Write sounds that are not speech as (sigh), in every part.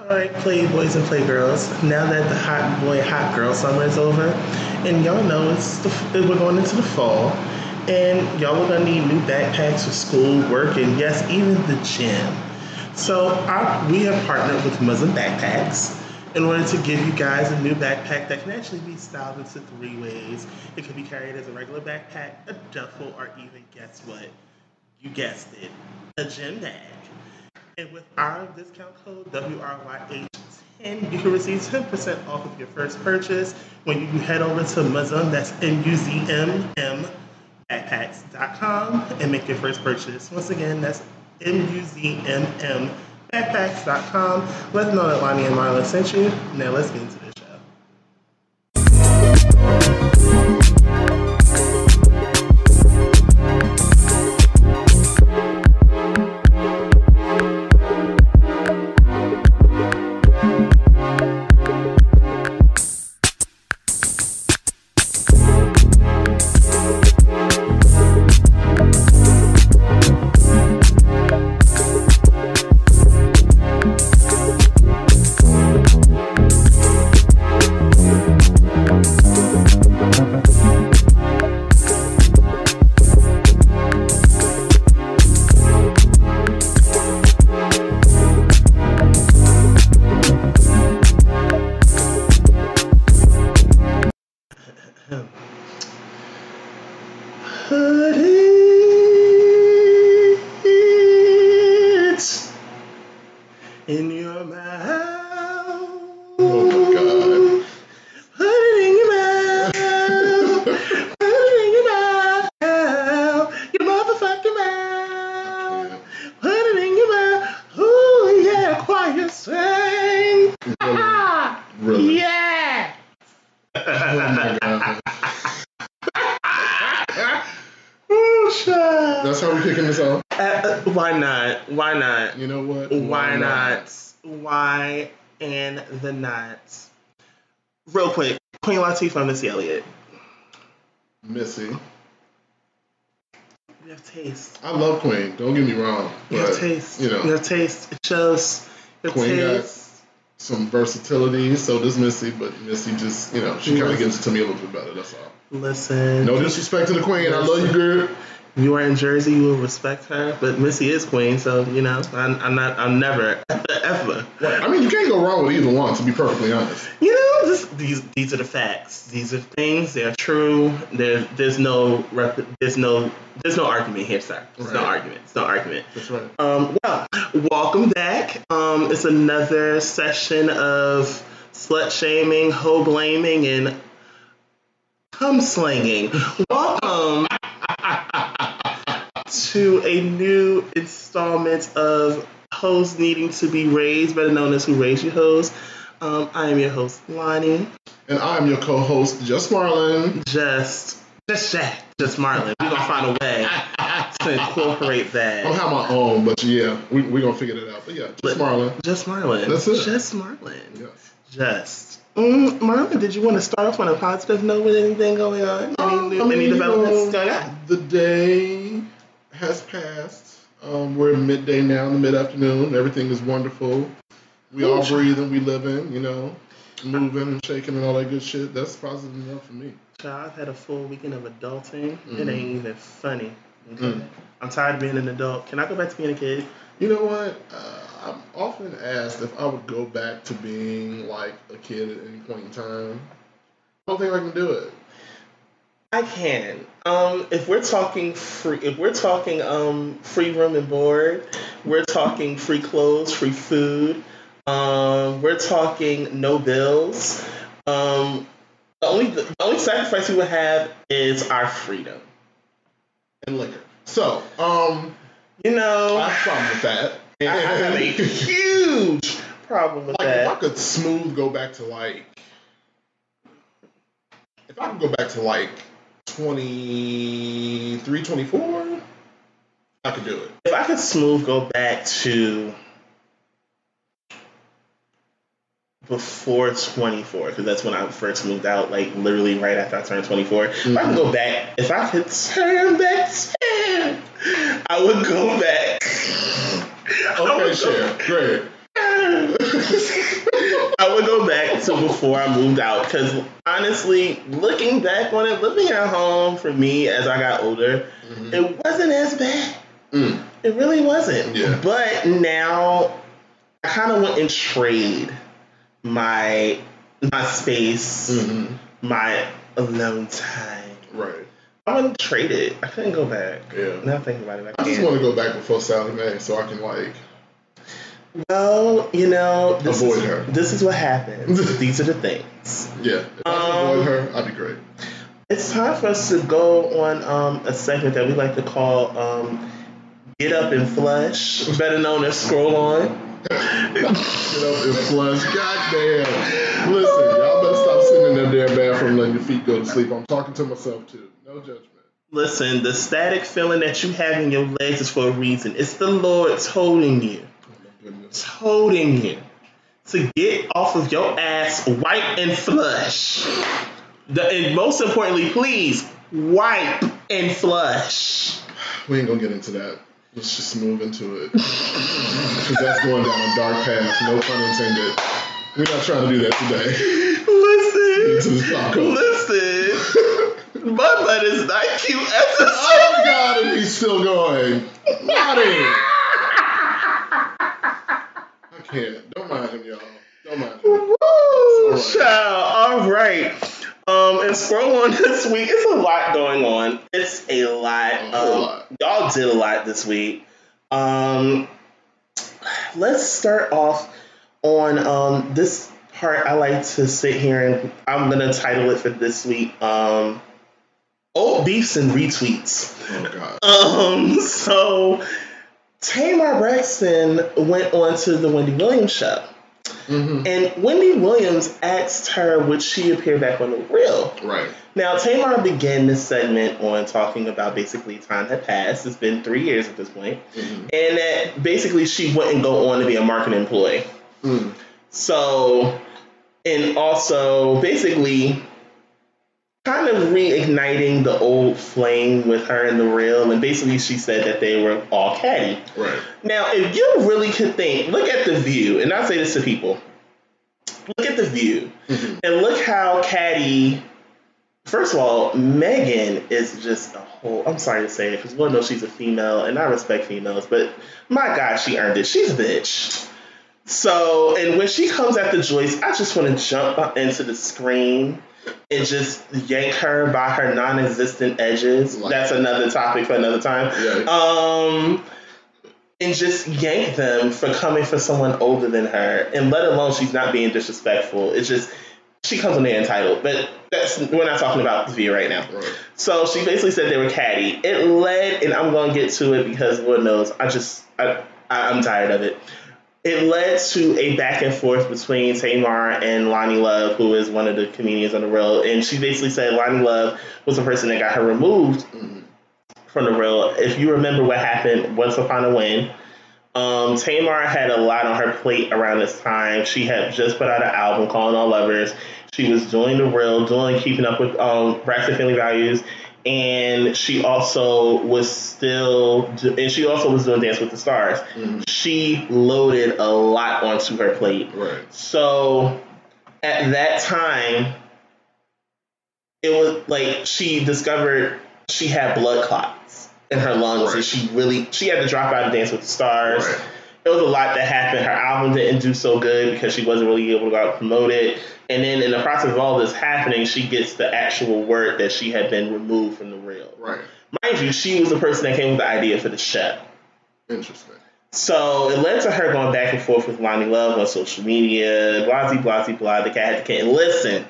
Alright, playboys and playgirls. Now that the hot boy, hot girl summer is over, and y'all know it's the, we're going into the fall, and y'all are gonna need new backpacks for school, work, and yes, even the gym. So we have partnered with Muslim Backpacks in order to give you guys a new backpack that can actually be styled into three ways. It can be carried as a regular backpack, a duffel, or even guess what? You guessed it, a gym bag. And with our discount code WRYH10, you can receive 10% off of your first purchase when you head over to Muzm, that's M-U-Z-M-M, backpacks.com, and make your first purchase. Once again, that's M-U-Z-M-M, backpacks.com. Let them know that Lonnie and Marla sent you. Now let's get into the show. Child. That's how we're kicking this off. Uh, uh, why not? Why not? You know what? Why not? Why and the not? Real quick, Queen Latifah Missy Elliott. Missy. You have taste. I love Queen. Don't get me wrong. You have taste. you know, You have taste. It shows. Your Queen taste. Some versatility. So does Missy, but Missy just, you know, she kind of gives it to me a little bit better. That's all. Listen. No disrespect to the Queen. I love you, girl. You are in Jersey, you will respect her, but Missy is Queen, so you know I'm, I'm not. I'm never ever. Right. I mean, you can't go wrong with either one, to be perfectly honest. You know, this, these these are the facts. These are things. They're true. There, there's no there's no there's no argument here, sir. There's no argument. It's no argument. That's right. Um, well, welcome back. Um, it's another session of slut shaming, hoe blaming, and cum slanging. Welcome (laughs) to a new installment of Hoes Needing to Be Raised, better known as Who Raised You Hoes. Um, I am your host, Lonnie. And I'm your co-host, Just Marlon. Just, just Jack, just Marlon. We're gonna find a way (laughs) to incorporate that. I don't that. have my own, but yeah, we we gonna figure it out. But yeah, Just Marlon. Just Marlon. That's it. Just Marlon. Yes. Just. Mm, Marlon, did you want to start off on a positive note with anything going on? Any, Um, new, I mean, any developments going on? The day has passed. Um, we're midday now, in the mid afternoon. Everything is wonderful. We all breathe and we live in, you know, moving and shaking and all that good shit. That's positive enough for me. Child, I've had a full weekend of adulting. It Mhm. ain't even funny. Okay? Mm. I'm tired of being an adult. Can I go back to being a kid? You know what? Uh, I'm often asked if I would go back to being like a kid at any point in time. I don't think I can do it. I can. Um, if we're talking free, if we're talking um free room and board, we're talking free clothes, free food. Um, we're talking no bills. Um, the only the only sacrifice we would have is our freedom. And liquor. So, um, You know, I have a problem with that. I, I have a huge problem with like if I could smooth go back to like if I could go back to like 23, 24, I could do it. If I could smooth go back to before 24, because that's when I first moved out, like literally right after I turned 24. If I could go back, if I could turn back time, I would go back. Okay, would sure. Great. (laughs) I would go back to before I moved out because honestly, looking back on it, living at home for me as I got older, Mhm. it wasn't as bad. Mm. It really wasn't. Yeah. But now I kind of went and trade my my space, Mhm. my alone time. Right. I wouldn't trade it. I couldn't go back. Yeah. Now thinking about it, I I just want to go back before Sally Mae so I can like. Well, you know, this Avoid is, her. This is what happens. (laughs) These are the things. Yeah. If I Um, avoid her, I'd be great. It's time for us to go on um, a segment that we like to call um, "Get Up and Flush," better known as "Scroll On." Get up and flush. Goddamn. Listen, y'all better stop sitting in that damn bathroom letting your feet go to sleep. I'm talking to myself too. No judgment. Listen, the static feeling that you have in your legs is for a reason. It's the Lord's holding you, Oh my goodness. you to get off of your ass, wipe and flush. The, and most importantly, please wipe and flush. We ain't gonna get into that. Let's just move into it. (laughs) Because that's going down a dark path. No pun intended. We're not trying to do that today. Listen, pop culture. listen. (laughs) My butt is not cute at this Oh God, and he's still going. Lottie. I can't. Don't mind him, y'all. Don't mind him. Woo, All right. child. All right. Um, and scroll on this week. It's a lot going on. It's a lot. A Um, lot. Y'all did a lot this week. Um, let's start off on um this part. I like to sit here and I'm gonna title it for this week. Um, old beefs and retweets. Oh God. Um, so Tamar Braxton went on to the Wendy Williams show. Hmm And Wendy Williams asked her would she appear back on the real. Right. Now Tamar began this segment on talking about basically time had passed. It's been three years at this point, hmm and that basically she wouldn't go on to be a marketing employee. Mm. So, and also basically kind of reigniting the old flame with her and the real. And basically she said that they were all catty. Right. Now, if you really could think, look at the view, and I say this to people. Look at the view, hmm and look how catty. First of all, Megan is just a whole. I'm sorry to say it because one knows she's a female, and I respect females, but my God, she earned it. She's a bitch. So, and when she comes after Joyce, I just want to jump into the screen and just yank her by her non-existent edges. Like- That's another topic for another time. Yeah. Um, and just yank them for coming for someone older than her, and let alone she's not being disrespectful. It's just she comes in there entitled, but that's we're not talking about the view right now. Right. So she basically said they were catty. It led, and I'm going to get to it because Lord knows I just I, I I'm tired of it. It led to a back and forth between Tamar and Loni Love, who is one of the comedians on the road, and she basically said Loni Love was the person that got her removed from the real. If you remember what happened once upon a win, um, Tamar had a lot on her plate around this time. She had just put out an album called All Lovers. She was doing the real, doing keeping up with um, Braxton Family Values, and she also was still, and she also was doing Dance with the Stars. hmm She loaded a lot onto her plate. Right. So at that time, it was like she discovered she had blood clots in her lungs, and she really she had to drop out of Dance with the Stars. Right. It was a lot that happened. Her album didn't do so good because she wasn't really able to go out and promote it. And then in the process of all this happening, she gets the actual word that she had been removed from the real. Right. Mind you, she was the person that came with the idea for the show. Interesting. So it led to her going back and forth with Loni Love on social media, blah, blah, blah, blah, the cat had the cat. And listen,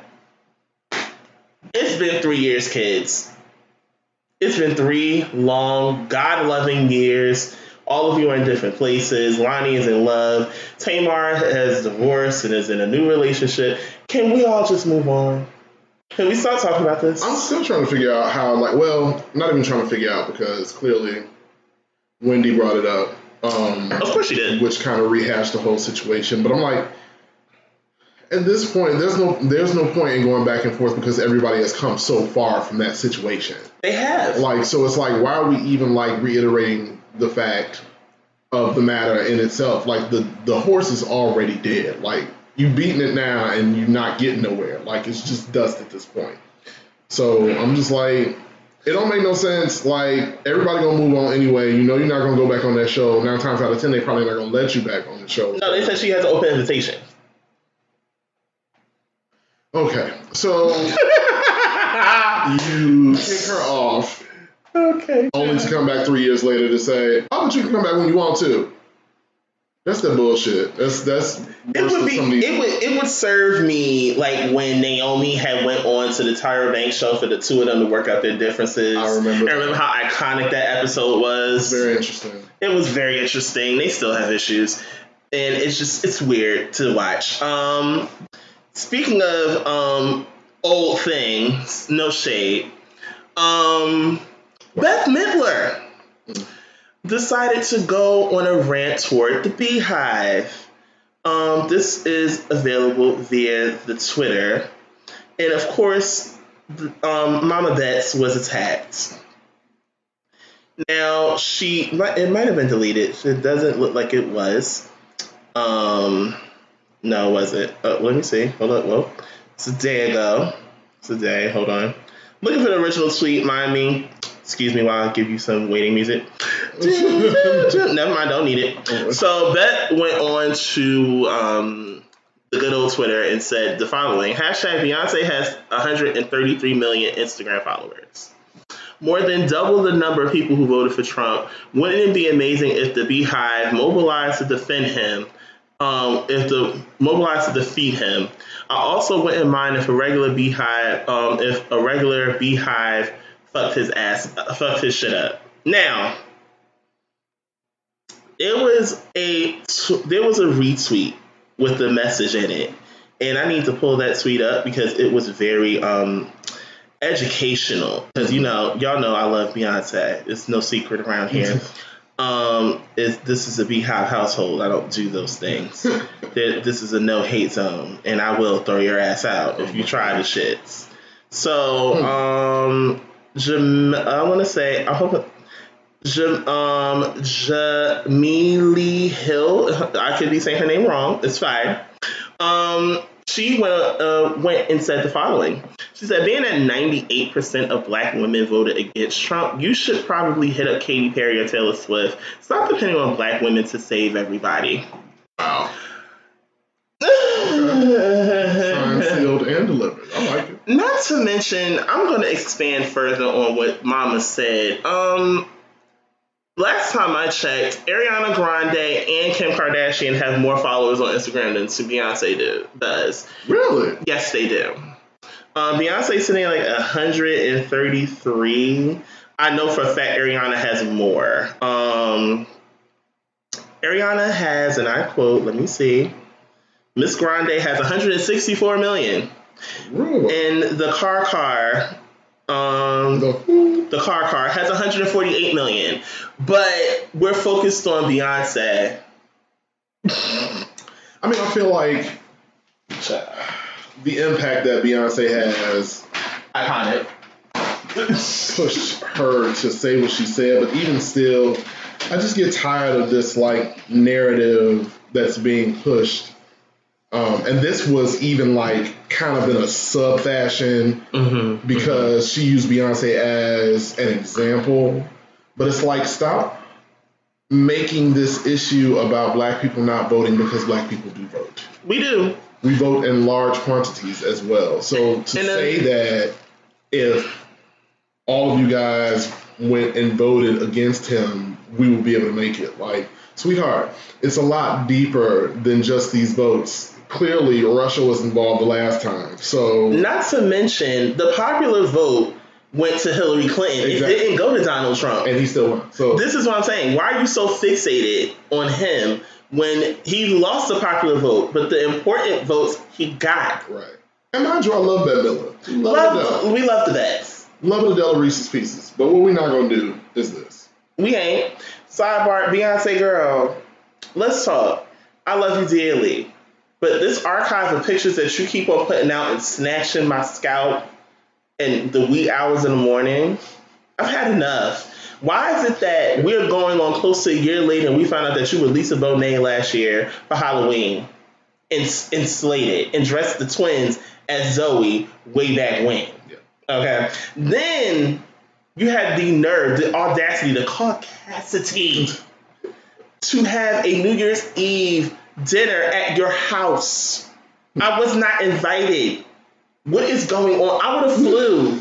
it's been three years, kids. It's been three long, God loving years. All of you are in different places. Loni is in love. Tamar has divorced and is in a new relationship. Can we all just move on? Can we start talking about this? I'm still trying to figure out how, like, well, not even trying to figure out because clearly Wendy brought it up, um, of course she did. which kind of rehashed the whole situation. But I'm like, at this point, there's no there's no point in going back and forth because everybody has come so far from that situation. They have. Like, so it's like, why are we even like reiterating the fact of the matter in itself. Like the the horse is already dead. Like you beating it now and you're not getting nowhere. Like it's just dust at this point. So I'm just like, it don't make no sense. Like everybody gonna move on anyway. You know you're not gonna go back on that show. Nine times out of ten, they probably not gonna let you back on the show. No, they said she has an open invitation. Okay, so (laughs) you kick her off, Okay. only to come back three years later to say, "Oh, but you can come back when you want to." That's the bullshit. That's that's It would be. It would. It would serve me like when Naomi had went on to the Tyra Banks show for the two of them to work out their differences. I remember I remember how iconic that episode was. Very interesting. it was very interesting. They still have issues, and it's just it's weird to watch. Um, speaking of um old things, no shade. Um, Bette Midler decided to go on a rant toward the BeyHive. Um, this is available via the Twitter, and of course, um, Mama Betts was attacked. Now she it might have been deleted. It doesn't look like it was. Um, no, was it? Uh, let me see. Hold up. Well, it's a day ago. It's a day. Hold on. Looking for the original tweet. Mind me. Excuse me while I give you some waiting music. (laughs) Never mind. Don't need it. So Bette went on to um, the good old Twitter and said the following: Hashtag Beyonce has 133 million Instagram followers more than double the number of people who voted for Trump. Wouldn't it be amazing if the BeyHive mobilized to defend him? Um, if the mobilized to defeat him, I also wouldn't mind if a regular BeyHive, um, if a regular BeyHive fucked his ass, uh, fucked his shit up. Now, it was a t- there was a retweet with the message in it, and I need to pull that tweet up because it was very um educational because you know y'all know I love Beyonce. It's no secret around here. (laughs) um, is this is a BeyHive household. I don't do those things. (laughs) Th- this is a no hate zone, and I will throw your ass out if you try the shits. So, um, Jam- I want to say I hope. Jam- um, Jemele Hill. I could be saying her name wrong. It's fine. Um, she went uh, went and said the following. She said, "Being that 98 percent of Black women voted against Trump, you should probably hit up Katy Perry or Taylor Swift. Stop depending on Black women to save everybody." Wow. Signed, sealed, and delivered. I like it. Not to mention, I'm going to expand further on what Mama said. Um, last time I checked, Ariana Grande and Kim Kardashian have more followers on Instagram than Beyonce do, does. Really? Yes, they do. Um, Beyonce's sitting at like 133. I know for a fact Ariana has more. Um, Ariana has, and I quote, let me see. Miss Grande has 164 million. Really? And the car car, um, The- the car car has 148 million. But we're focused on Beyonce. I mean, I feel like the impact that Beyonce has Iconic. pushed her to say what she said, but even still, I just get tired of this like narrative that's being pushed. Um, and this was even like kind of in a sub fashion Mm-hmm. because she used Beyonce as an example. But it's like, stop making this issue about black people not voting because black people do vote. We do. We vote in large quantities as well. So to then- say that if all of you guys went and voted against him, we will be able to make it. Like, sweetheart, it's a lot deeper than just these votes. Clearly, Russia was involved the last time. So Not to mention, the popular vote went to Hillary Clinton. Exactly. It didn't go to Donald Trump. and he still won. So This is what I'm saying. Why are you so fixated on him when he lost the popular vote, but the important votes he got? right. And mind you, I love Bette Midler. Love, Love, we love the best. Love Adele Reese's Pieces. But what we're not gonna do is this. We ain't. Sidebar, Beyonce girl, let's talk. I love you dearly. But this archive of pictures that you keep on putting out and snatching my scalp in the wee hours in the morning, I've had enough. Why is it that we're going on close to a year later and we found out that you were Lisa Bonet last year for Halloween and, and slated and dressed the twins as Zoe way back when? Yeah. Okay. Then you had the nerve, the audacity, the caucasity to have a New Year's Eve dinner at your house. I was not invited. What is going on? I would have flew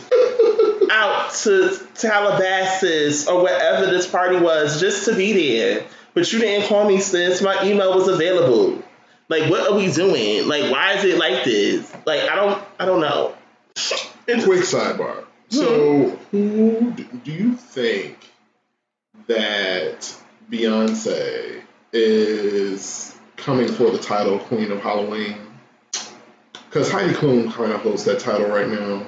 out to Calabasas or wherever this party was just to be there. But you didn't call me, since My email was available. Like, what are we doing? Like, why is it like this? Like, I don't, I don't know. (laughs) Quick sidebar. So, hmm. who do do you think that Beyonce is coming for the title Queen of Halloween? Because Heidi Klum kind of holds that title right now.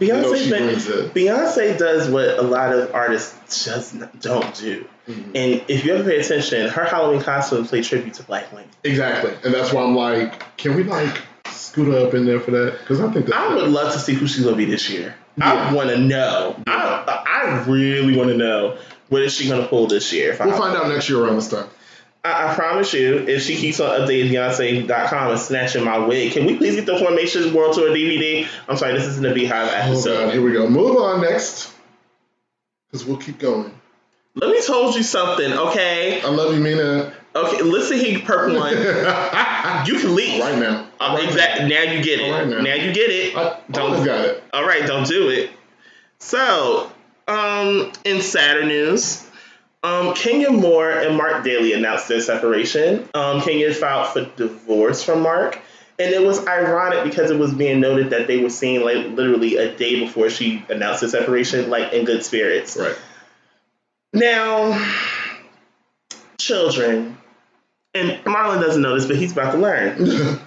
Beyonce, she been- brings it. Beyonce does what a lot of artists just don't do. Mhm. And if you ever pay attention, her Halloween costumes play tribute to black women. Exactly, and that's why I'm like, can we like scoot her up in there for that? Because I think I would love to see who she's gonna be this year. I want to know. I I really want to know what is she gonna pull this year. we'll Halloween. find out next year around this time. I, I promise you, if she keeps on updating Beyonce.com and snatching my wig, can we please get the Formation World Tour DVD? I'm sorry, this isn't a BeyHive Oh episode. god, here we go. Move on next, because we'll keep going. Let me told you something, okay? I love you, Mina. Okay, listen here, Purple One. (laughs) You can leave. Right now. Uh, Right exactly. Now you get it. Right now. now. you get it. I Don't- got it. All right, don't do it. So, um, in sadder news, um, Kenya Moore and Marc Daly announced their separation. Um, Kenya filed for divorce from Marc, and it was ironic because it was being noted that they were seen like literally a day before she announced the separation, like in good spirits. Right. Now, children, and Marlon doesn't know this, but he's about to learn.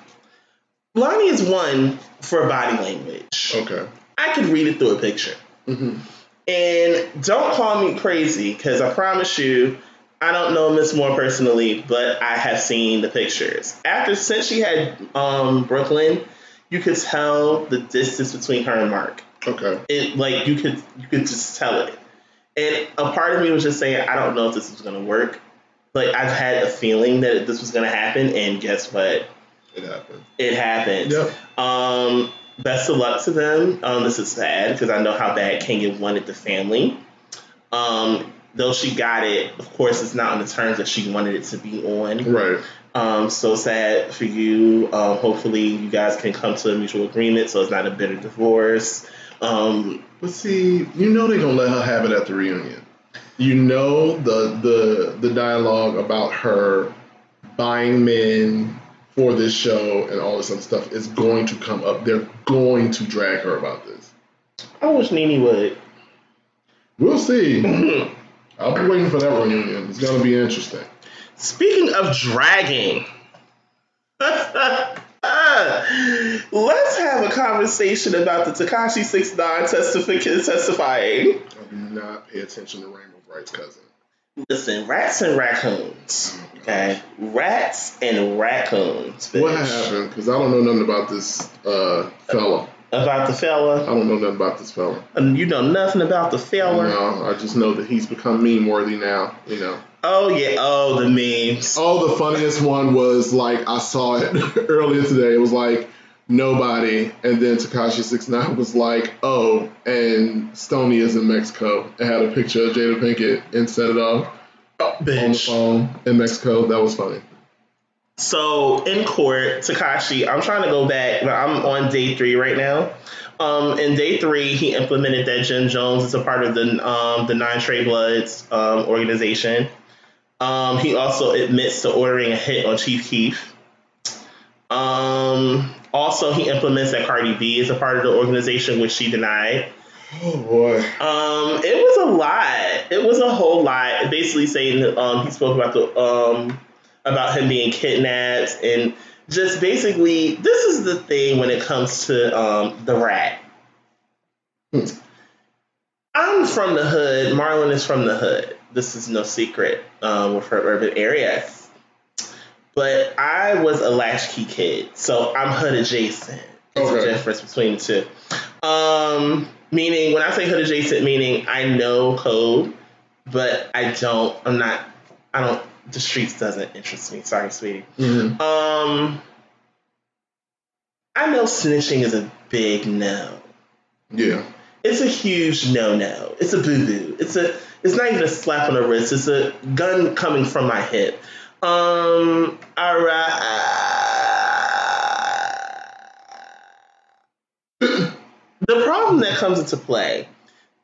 (laughs) Lonnie is one for body language. okay. I could read it through a picture. hmm And don't call me crazy because I promise you, I don't know Miss Moore personally, but I have seen the pictures. After since she had um, Brooklyn, you could tell the distance between her and Marc. Okay. It like you could you could just tell it. And a part of me was just saying, I don't know if this is gonna work. Like I've had a feeling that this was gonna happen, and guess what? It happened. It happened. Yep. Um, best of luck to them. Um, this is sad because I know how bad Kenya wanted the family. Um, though she got it, of course, it's not on the terms that she wanted it to be on. Right. Um, so sad for you. Um, hopefully, you guys can come to a mutual agreement so it's not a bitter divorce. Um, But see, you know they're gonna let her have it at the reunion. You know the the the dialogue about her buying men for this show and all this other stuff is going to come up. They're going to drag her about this. I wish Nene would. We'll see. (clears throat) I'll be waiting for that reunion. It's gonna be interesting. Speaking of dragging, (laughs) let's have a conversation about the Tekashi Six Nine testifying. I do not pay attention to Rainbow Brite's cousin. Listen, rats and raccoons. Okay, rats and raccoons. bitch. What happened? Because I don't know nothing about this uh, fella. about the fella? I don't know nothing about this fella. Um, you know nothing about the fella. No, I just know that he's become meme worthy now. You know. Oh yeah. Oh, the memes. Oh, the funniest one was like I saw it (laughs) earlier today. It was like nobody, and then Tekashi Six Nine was like, "Oh, and Stony is in Mexico." It had a picture of Jada Pinkett and set it up Oh, on the phone in Mexico. That was funny. So in court, Tekashi, I'm trying to go back. but I'm on day three right now. Um, in day three, he implemented that Jim Jones is a part of the um, the Nine Trey Bloods um, organization. Um, he also admits to ordering a hit on Chief Keef. Um, also, he implements that Cardi B is a part of the organization, which she denied. Oh boy. Um, it was a lot. It was a whole lot. Basically saying that, um, he spoke about the um about him being kidnapped and just basically this is the thing when it comes to um the rat. Hmm. I'm from the hood. Marlon is from the hood. This is no secret um, with her urban areas. But I was a latchkey kid, so I'm hood adjacent. There's Okay. a difference between the two. Um, meaning, when I say hood adjacent, meaning I know code. but I don't. I'm not. I don't. The streets doesn't interest me. Sorry, sweetie. Mhm. Um, I know snitching is a big no. Yeah. It's a huge no no. It's a boo boo. It's a. It's not even a slap on the wrist. It's a gun coming from my hip. Um. All right. (clears throat) the problem that comes into play,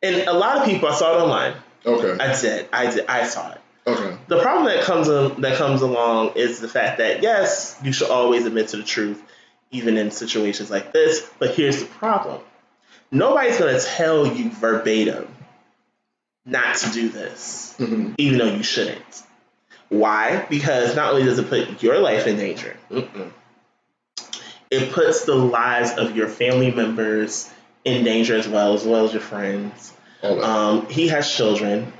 and a lot of people I saw it online. Okay. I did. I did. I saw it. Okay. The problem that comes that comes along is the fact that yes, you should always admit to the truth, even in situations like this. But here's the problem: nobody's going to tell you verbatim not to do this, Mhm. even though you shouldn't. Why? Because not only does it put your life in danger, it puts the lives of your family members in danger as well, as well as your friends. All. Um, he has children.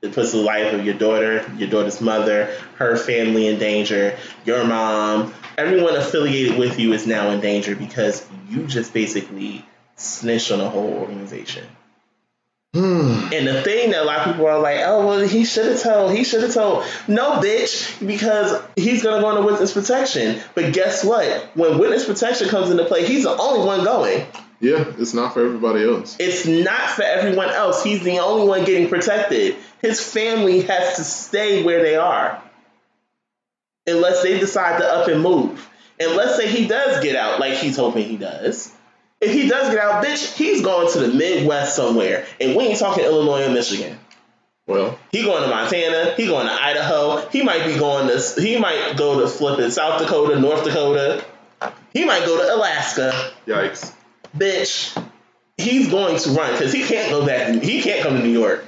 It puts the life of your daughter, your daughter's mother, her family in danger, your mom, everyone affiliated with you is now in danger because you just basically snitched on the whole organization. Hmm. And the thing that a lot of people are like, oh, well, he should have told, he should have told. No, bitch, because he's going to go into witness protection. But guess what? When witness protection comes into play, he's the only one going. Yeah, it's not for everybody else. It's not for everyone else. He's the only one getting protected. His family has to stay where they are unless they decide to up and move. And let's say he does get out, like he's hoping he does. If he does get out, bitch, he's going to the Midwest somewhere. And we ain't talking Illinois or Michigan. Well, He going to Montana. He going to Idaho. He might be going to. He might go to flipping South Dakota, North Dakota. He might go to Alaska yikes. bitch, he's going to run because he can't go back. He can't come to New York.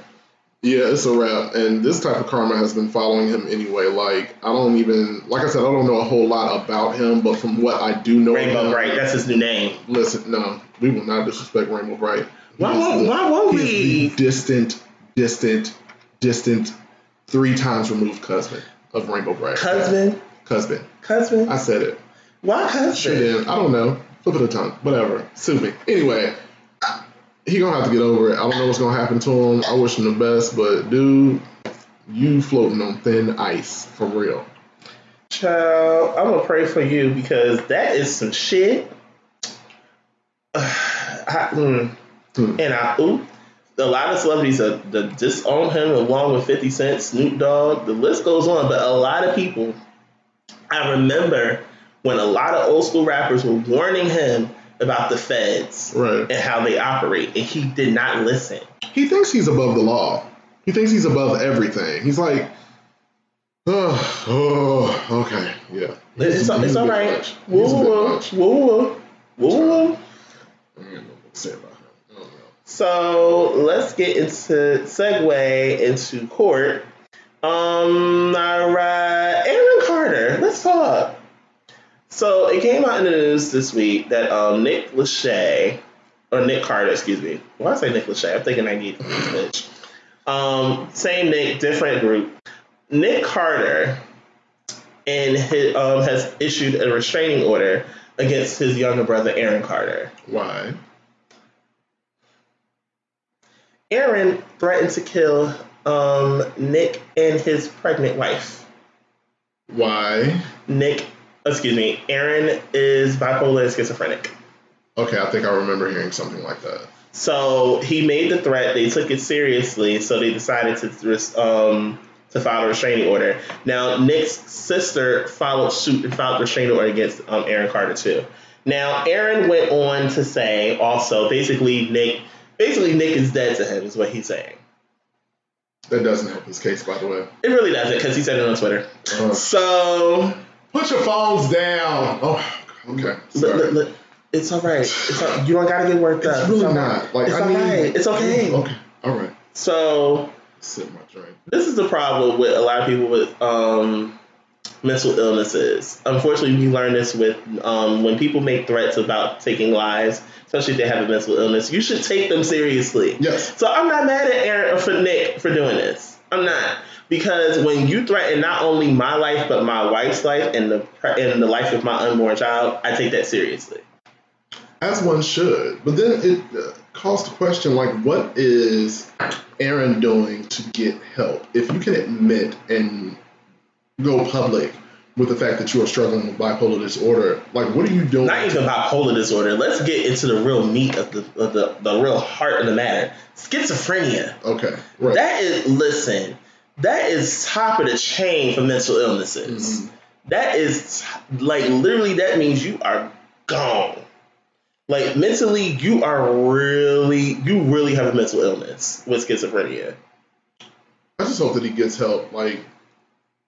Yeah, it's a wrap. And this type of karma has been following him anyway. Like, I don't even, like I said, I don't know a whole lot about him, but from what I do know, Rainbow him, Bright, that's his new name. Listen, no, we will not disrespect Rainbow Brite. Why He won't- the- why won't we? the distant, distant, distant, three times removed cousin of Rainbow Brite. Cousin, Cousin. cousin. I said it. Why cousin? I don't know. Flip of the tongue. Whatever. Sue me. Anyway, he gonna have to get over it. I don't know what's gonna happen to him. I wish him the best, but dude, you floating on thin ice for real. Child, I'm gonna pray for you because that is some shit. (sighs) I, mm. Hmm. And I, ooh, a lot of celebrities are, that disown him along with 50 Cent, Snoop Dogg, the list goes on. But a lot of people, I remember when a lot of old school rappers were warning him about the feds Right. and how they operate, and he did not listen. He thinks he's above the law. He thinks he's above everything. He's like, oh, oh okay, yeah. It's, it's a all right. much. Woo He's a bit woo woo woo woo woo. I don't know what to say about him. I don't know. So let's get into segue into court. Um, all right, Aaron Carter. Let's talk. So it came out in the news this week that um Nick Lachey or Nick Carter, excuse me. Why I say Nick Lachey? I'm thinking I need bitch. Um, same Nick, different group. Nick Carter and his, um, has issued a restraining order against his younger brother Aaron Carter. Why? Aaron threatened to kill um, Nick and his pregnant wife. Why? Nick, excuse me, Aaron is bipolar and schizophrenic. Okay, I think I remember hearing something like that. So he made the threat. They took it seriously, so they decided to um, to file a restraining order. Now Nick's sister followed suit and filed a restraining order against um, Aaron Carter too. Now Aaron went on to say also basically Nick basically Nick is dead to him is what he's saying. That doesn't help his case, by the way. It really doesn't because he said it on Twitter. Uh, So put your phones down. Oh, okay. Look, look, look, it's all right. It's all, you don't gotta get worked up. It's really all not. right. Like it's I all need. right. It's okay. Okay. All right. So Sip my drink. this is the problem with a lot of people with um, mental illnesses. Unfortunately, we learn this with um, when people make threats about taking lives, especially if they have a mental illness. You should take them seriously. Yes. So I'm not mad at Aaron or for Nick for doing this. I'm not because when you threaten not only my life but my wife's life and the and the life of my unborn child, I take that seriously. as one should. But then it uh, calls to question like, what is Aaron doing to get help? If you can admit and go public with the fact that you are struggling with bipolar disorder, like, what are you doing? Not even bipolar disorder. Let's get into the real meat of the of the, the real heart of the matter. Schizophrenia. Okay, right. That is listen. That is top of the chain for mental illnesses. Mhm. That is like literally. That means you are gone. Like mentally, you are really you really have a mental illness with schizophrenia. I just hope that he gets help, like,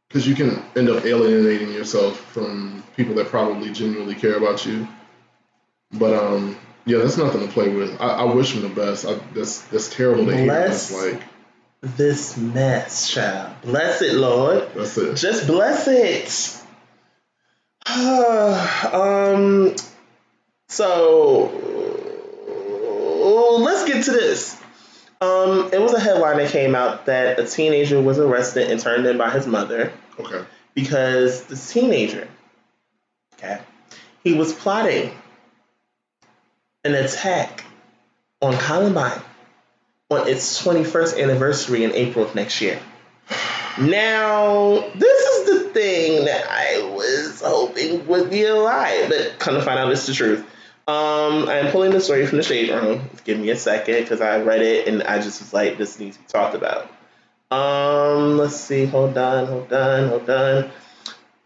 because you can end up alienating yourself from people that probably genuinely care about you. But um, yeah, that's nothing to play with. I, I wish him the best. I, that's that's terrible to hear. That's like This mess, child. Bless it, Lord. that's it. Just bless it. (sighs) um. So let's get to this. Um, it was a headline that came out that a teenager was arrested and turned in by his mother Okay. because this teenager, okay, he was plotting an attack on Columbine on its 21st anniversary in April of next year. Now, this is the thing that I was hoping would be a lie, but come to find out it's the truth. Um, I'm pulling the story from the shade room. Give me a second because I read it and I just was like, this needs to be talked about. Um, let's see. Hold on, hold on, hold on.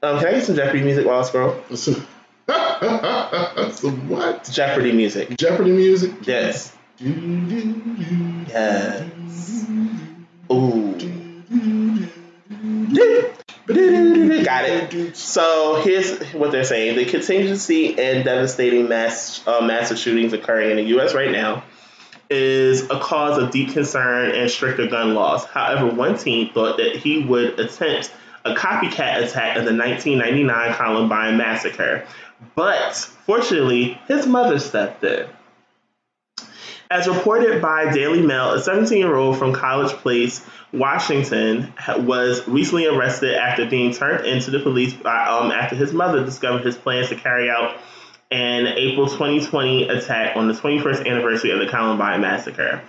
Um, can I get some Jeopardy music while I scroll? (laughs) So, so what? Jeopardy music. Jeopardy music. Yes. Yes. Ooh. Got it. So here's what they're saying: the contingency and devastating mass uh, massive shootings occurring in the U.S. right now is a cause of deep concern and stricter gun laws. However, one teen thought that he would attempt a copycat attack of the 1999 Columbine massacre, but fortunately, his mother stepped in. As reported by Daily Mail, a 17 year old from College Place, Washington, was recently arrested after being turned into the police by, um, after his mother discovered his plans to carry out an April 2020 attack on the 21st anniversary of the Columbine massacre.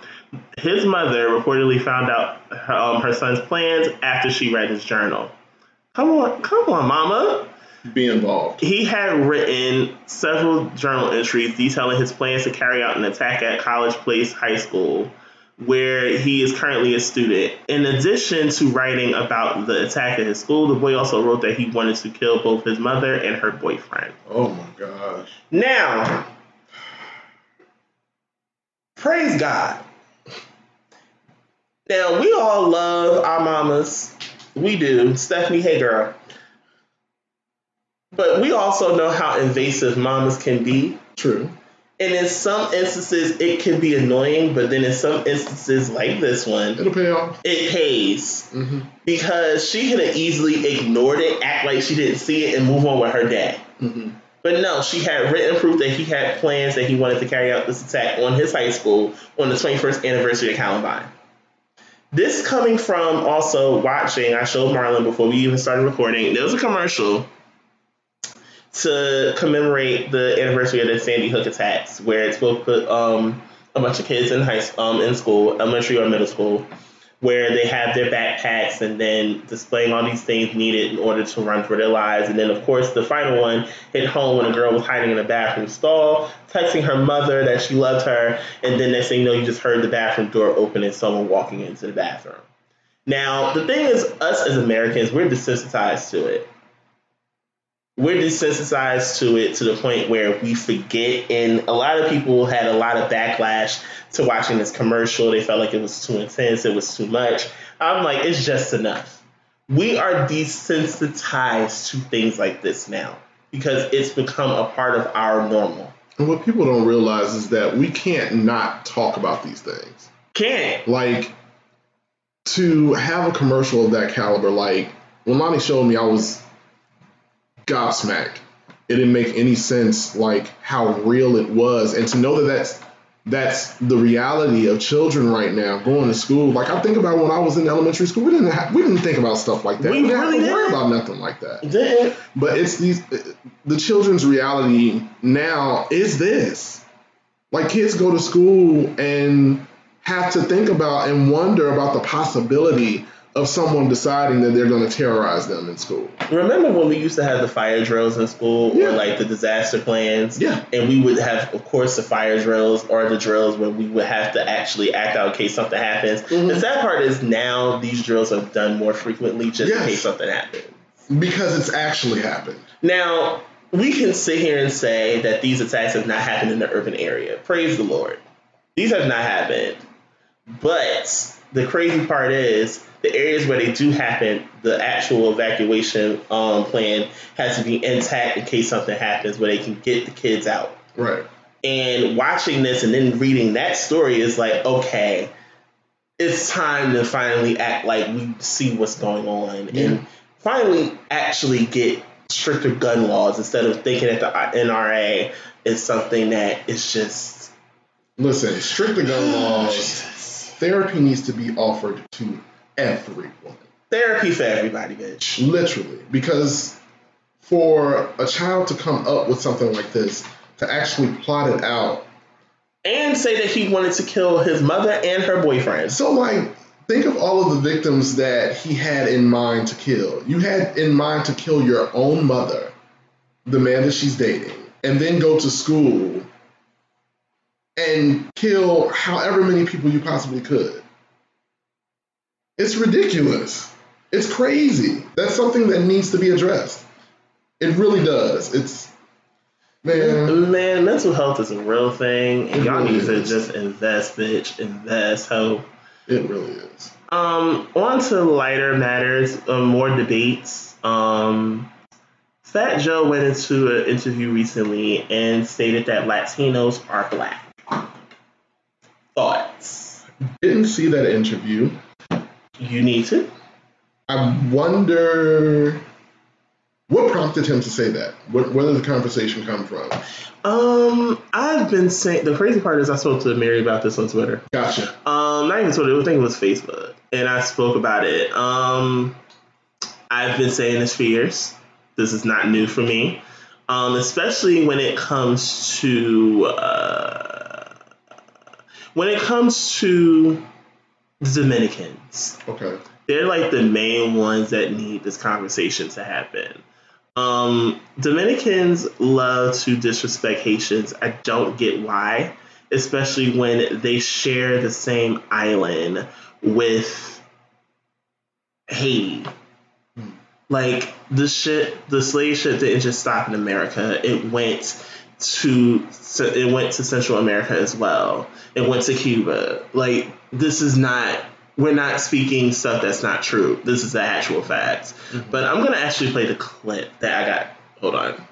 His mother reportedly found out her, um, her son's plans after she read his journal. Come on, come on, mama Be involved. he had written several journal entries detailing his plans to carry out an attack at College Place High School, where he is currently a student. In addition to writing about the attack at his school, the boy also wrote that he wanted to kill both his mother and her boyfriend. Oh my gosh. Now, praise God. Now, we all love our mamas. We do. Stephanie, hey girl. But we also know how invasive mamas can be. True. And in some instances, it can be annoying, but then in some instances, like this one, It'll pay off. it pays hmm because she could have easily ignored it, act like she didn't see it, and move on with her day. hmm But no, she had written proof that he had plans that he wanted to carry out this attack on his high school on the 21st anniversary of Columbine. This coming from also watching, I showed Marlon before we even started recording, there was a commercial to commemorate the anniversary of the Sandy Hook attacks, where it's supposed to put um, a bunch of kids in high um, in school, elementary or middle school, where they have their backpacks and then displaying all these things needed in order to run for their lives. And then, of course, the final one hit home when a girl was hiding in a bathroom stall, texting her mother that she loved her, and then next thing you know, you just heard the bathroom door open and someone walking into the bathroom. Now, the thing is, us as Americans, we're desensitized to it we're desensitized to it to the point where we forget and a lot of people had a lot of backlash to watching this commercial. They felt like it was too intense it was too much. I'm like it's just enough. We are desensitized to things like this now because it's become a part of our normal. And what people don't realize is that we can't not talk about these things. can't. Like to have a commercial of that caliber, like when Lonnie showed me, I was gobsmacked. It didn't make any sense, like how real it was, and to know that that's that's the reality of children right now going to school. Like I think about when I was in elementary school, we didn't have, we didn't think about stuff like that. We We, didn't really have to worry about nothing like that. Didn't- But it's these the children's reality now is this. Like kids go to school and have to think about and wonder about the possibility of someone deciding that they're going to terrorize them in school. Remember when we used to have the fire drills in school Yeah. or like the disaster plans? Yeah. And we would have, of course, the fire drills or the drills where we would have to actually act out in case something happens. Mhm. The sad part is now these drills are done more frequently just Yes. in case something happens. Because it's actually happened. Now, we can sit here and say that these attacks have not happened in the urban area. Praise the Lord. These have not happened. But the crazy part is the areas where they do happen, the actual evacuation um, plan has to be intact in case something happens where they can get the kids out. Right. And watching this and then reading that story is like, okay, it's time to finally act like we see what's going on Yeah. and finally actually get stricter gun laws instead of thinking that the NRA is something that is just Listen, stricter gun laws. Therapy needs to be offered to everyone. therapy for everybody, bitch. Literally. Because for a child to come up with something like this, to actually plot it out. And say that he wanted to kill his mother and her boyfriend. So, like, think of all of the victims that he had in mind to kill. You had in mind to kill your own mother, the man that she's dating, and then go to school and kill however many people you possibly could. It's ridiculous. It's crazy. That's something that needs to be addressed. It really does. It's man. Man, mental health is a real thing, and y'all really need to just invest, bitch. Invest, hope. It really is. Um, on to lighter matters, um, more debates. Um, Fat Joe went into an interview recently and stated that Latinos are black. Thoughts? Didn't see that interview. You need to. I wonder what prompted him to say that. Where, where did the conversation come from? Um, I've been saying the crazy part is I spoke to Mary about this on Twitter. Gotcha. Um, not even Twitter. I think it was Facebook, and I spoke about it. Um, I've been saying this for years. This is not new for me, um, especially when it comes to uh, when it comes to the Dominicans. Okay. They're like the main ones that need this conversation to happen. Um, Dominicans love to disrespect Haitians. I don't get why, especially when they share the same island with Haiti. Like the shit, the slave ship didn't just stop in America. It went to so it went to Central America as well. It went to Cuba. Like this is not we're not speaking stuff that's not true. This is the actual facts. But I'm gonna actually play the clip that I got. Hold on.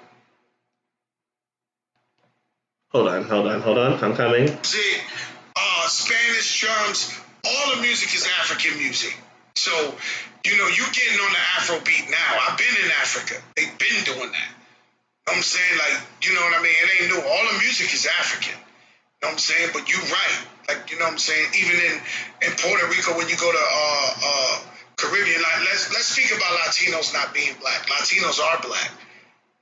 Hold on, hold on, hold on. I'm coming. music, uh, Spanish drums, all the music is African music. So, you know, you're getting on the Afro beat now. I've been in Africa. They've been doing that. I'm saying? Like, you know what I mean? It ain't new. All the music is African. You Know what I'm saying? But you're right. Like, you know what I'm saying? Even in, in Puerto Rico, when you go to uh, uh, Caribbean, like, let's let's speak about Latinos not being black. Latinos are black.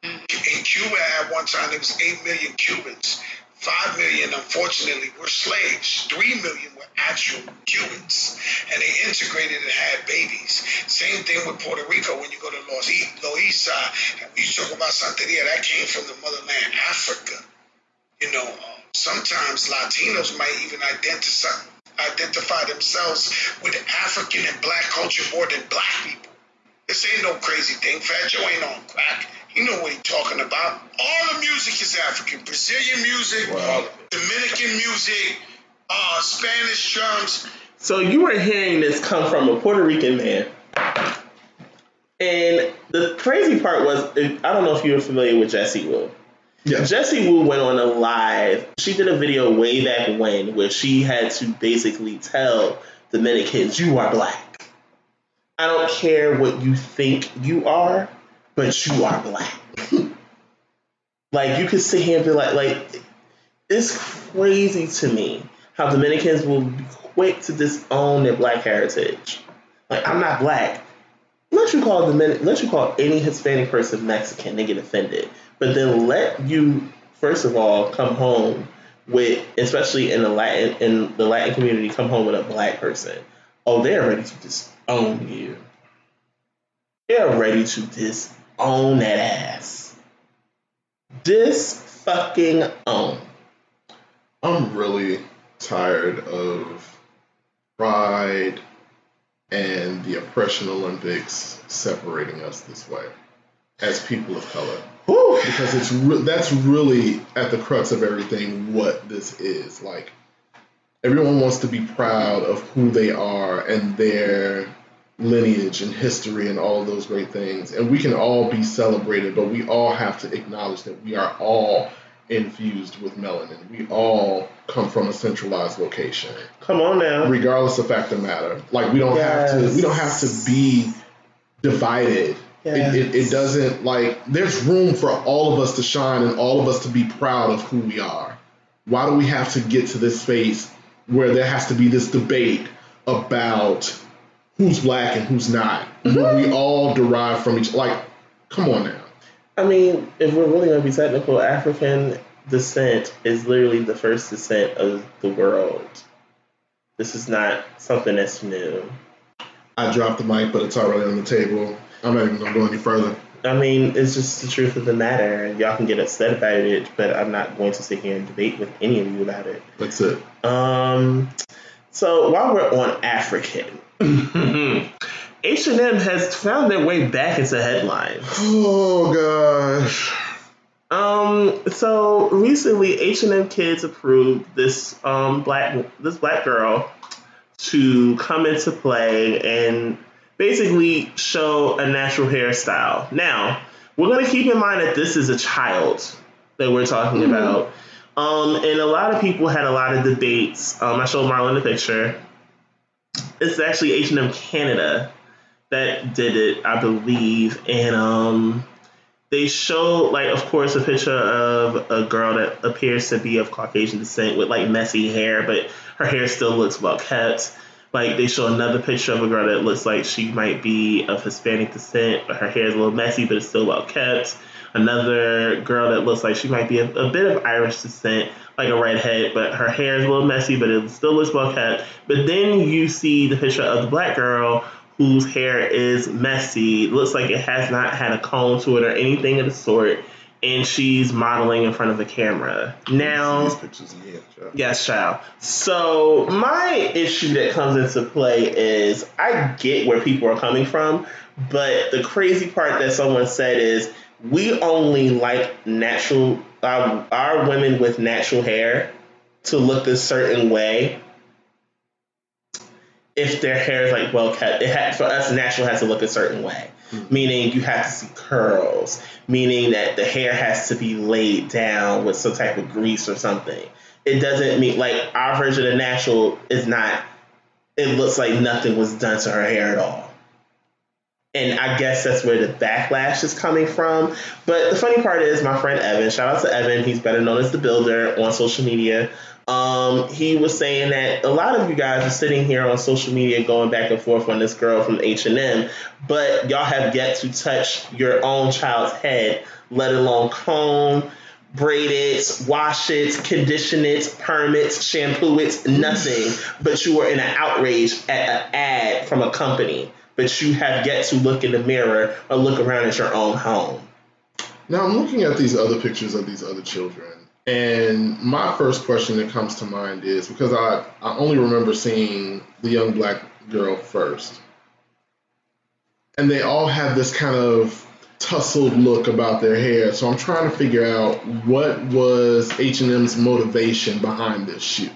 In Cuba, at one time, there was eight million Cubans. Five million, unfortunately, were slaves. Three million were actual Cubans, and they integrated and had babies. Same thing with Puerto Rico. When you go to Los E- Loíza, and we talk about Santeria, that came from the motherland, Africa. You know, uh, sometimes Latinos might even identify identify themselves with African and Black culture more than Black people. This ain't no crazy thing. Fat Joe ain't on crack. He know what he talking about. All the music is African. Brazilian music, Wow. Dominican music, uh, Spanish drums. So you were hearing this come from a Puerto Rican man. And the crazy part was, I don't know if you were familiar with Jessie Woo. Yeah. Jessie Woo went on a live. She did a video way back when where she had to basically tell Dominicans, you are black. I don't care what you think you are, but you are black. (laughs) like you could sit here and be like, like it's crazy to me how Dominicans will be quick to disown their black heritage. Like I'm not black. Let you call Dominic, let you call any Hispanic person Mexican, they get offended. But then let you first of all come home, with, especially in the Latin in the Latin community, come home with a black person, oh, they're ready to disown you. They're ready to disown that ass. Dis fucking own. I'm really tired of pride and the oppression Olympics separating us this way as people of color. Whew. Because it's re- that's really at the crux of everything what this is. Like everyone wants to be proud of who they are and their lineage and history and all of those great things. And we can all be celebrated, but we all have to acknowledge that we are all infused with melanin. We all come from a centralized location Come on now. regardless of fact of matter. Like we don't have to we don't have to be divided. Yes. It, it, it doesn't like there's room for all of us to shine and all of us to be proud of who we are. Why do we have to get to this space where there has to be this debate about who's black and who's not? When we all derive from each like come on now. I mean, if we're really gonna be technical, African descent is literally the first descent of the world. This is not something that's new. I dropped the mic, but it's already on the table. I'm not even gonna go any further. I mean, it's just the truth of the matter. Y'all can get upset about it, but I'm not going to sit here and debate with any of you about it. That's it. Um, so while we're on African, (laughs) H&M has found their way back into headlines. Oh gosh. Um, so recently, H and M Kids approved this um black this black girl to come into play and basically show a natural hairstyle. Now, we're gonna keep in mind that this is a child that we're talking about. Um, and a lot of people had a lot of debates. Um, I showed Marlon the picture. It's actually H and M Canada that did it, I believe, and um they show like of course a picture of a girl that appears to be of Caucasian descent with like messy hair, but her hair still looks well kept. Like they show another picture of a girl that looks like she might be of Hispanic descent, but her hair is a little messy, but it's still well kept. Another girl that looks like she might be a, a bit of Irish descent, like a redhead, but her hair is a little messy, but it still looks well kept. But then you see the picture of the black girl whose hair is messy, looks like it has not had a comb to it or anything of the sort, and she's modeling in front of the camera. Now, pictures again, child. Yes, child. So my issue that comes into play is I get where people are coming from, but the crazy part that someone said is we only like natural our, our women with natural hair to look a certain way if their hair is like well kept. It ha- for us, natural has to look a certain way, hmm. meaning you have to see curls, meaning that the hair has to be laid down with some type of grease or something. It doesn't mean like our version of natural is not. It looks like nothing was done to her hair at all. And I guess that's where the backlash is coming from. But the funny part is, my friend Evan, shout out to Evan, he's better known as the Builder on social media. Um, he was saying that a lot of you guys are sitting here on social media going back and forth on this girl from H and M, but y'all have yet to touch your own child's head, let alone comb, braid it, wash it, condition it, perm it, shampoo it, nothing. But you are in an outrage at an ad from a company, but you have yet to look in the mirror or look around at your own home. Now I'm looking at these other pictures of these other children, and my first question that comes to mind is because I, I only remember seeing the young black girl first. And they all have this kind of tussled look about their hair. So I'm trying to figure out what was H&M's motivation behind this shoot.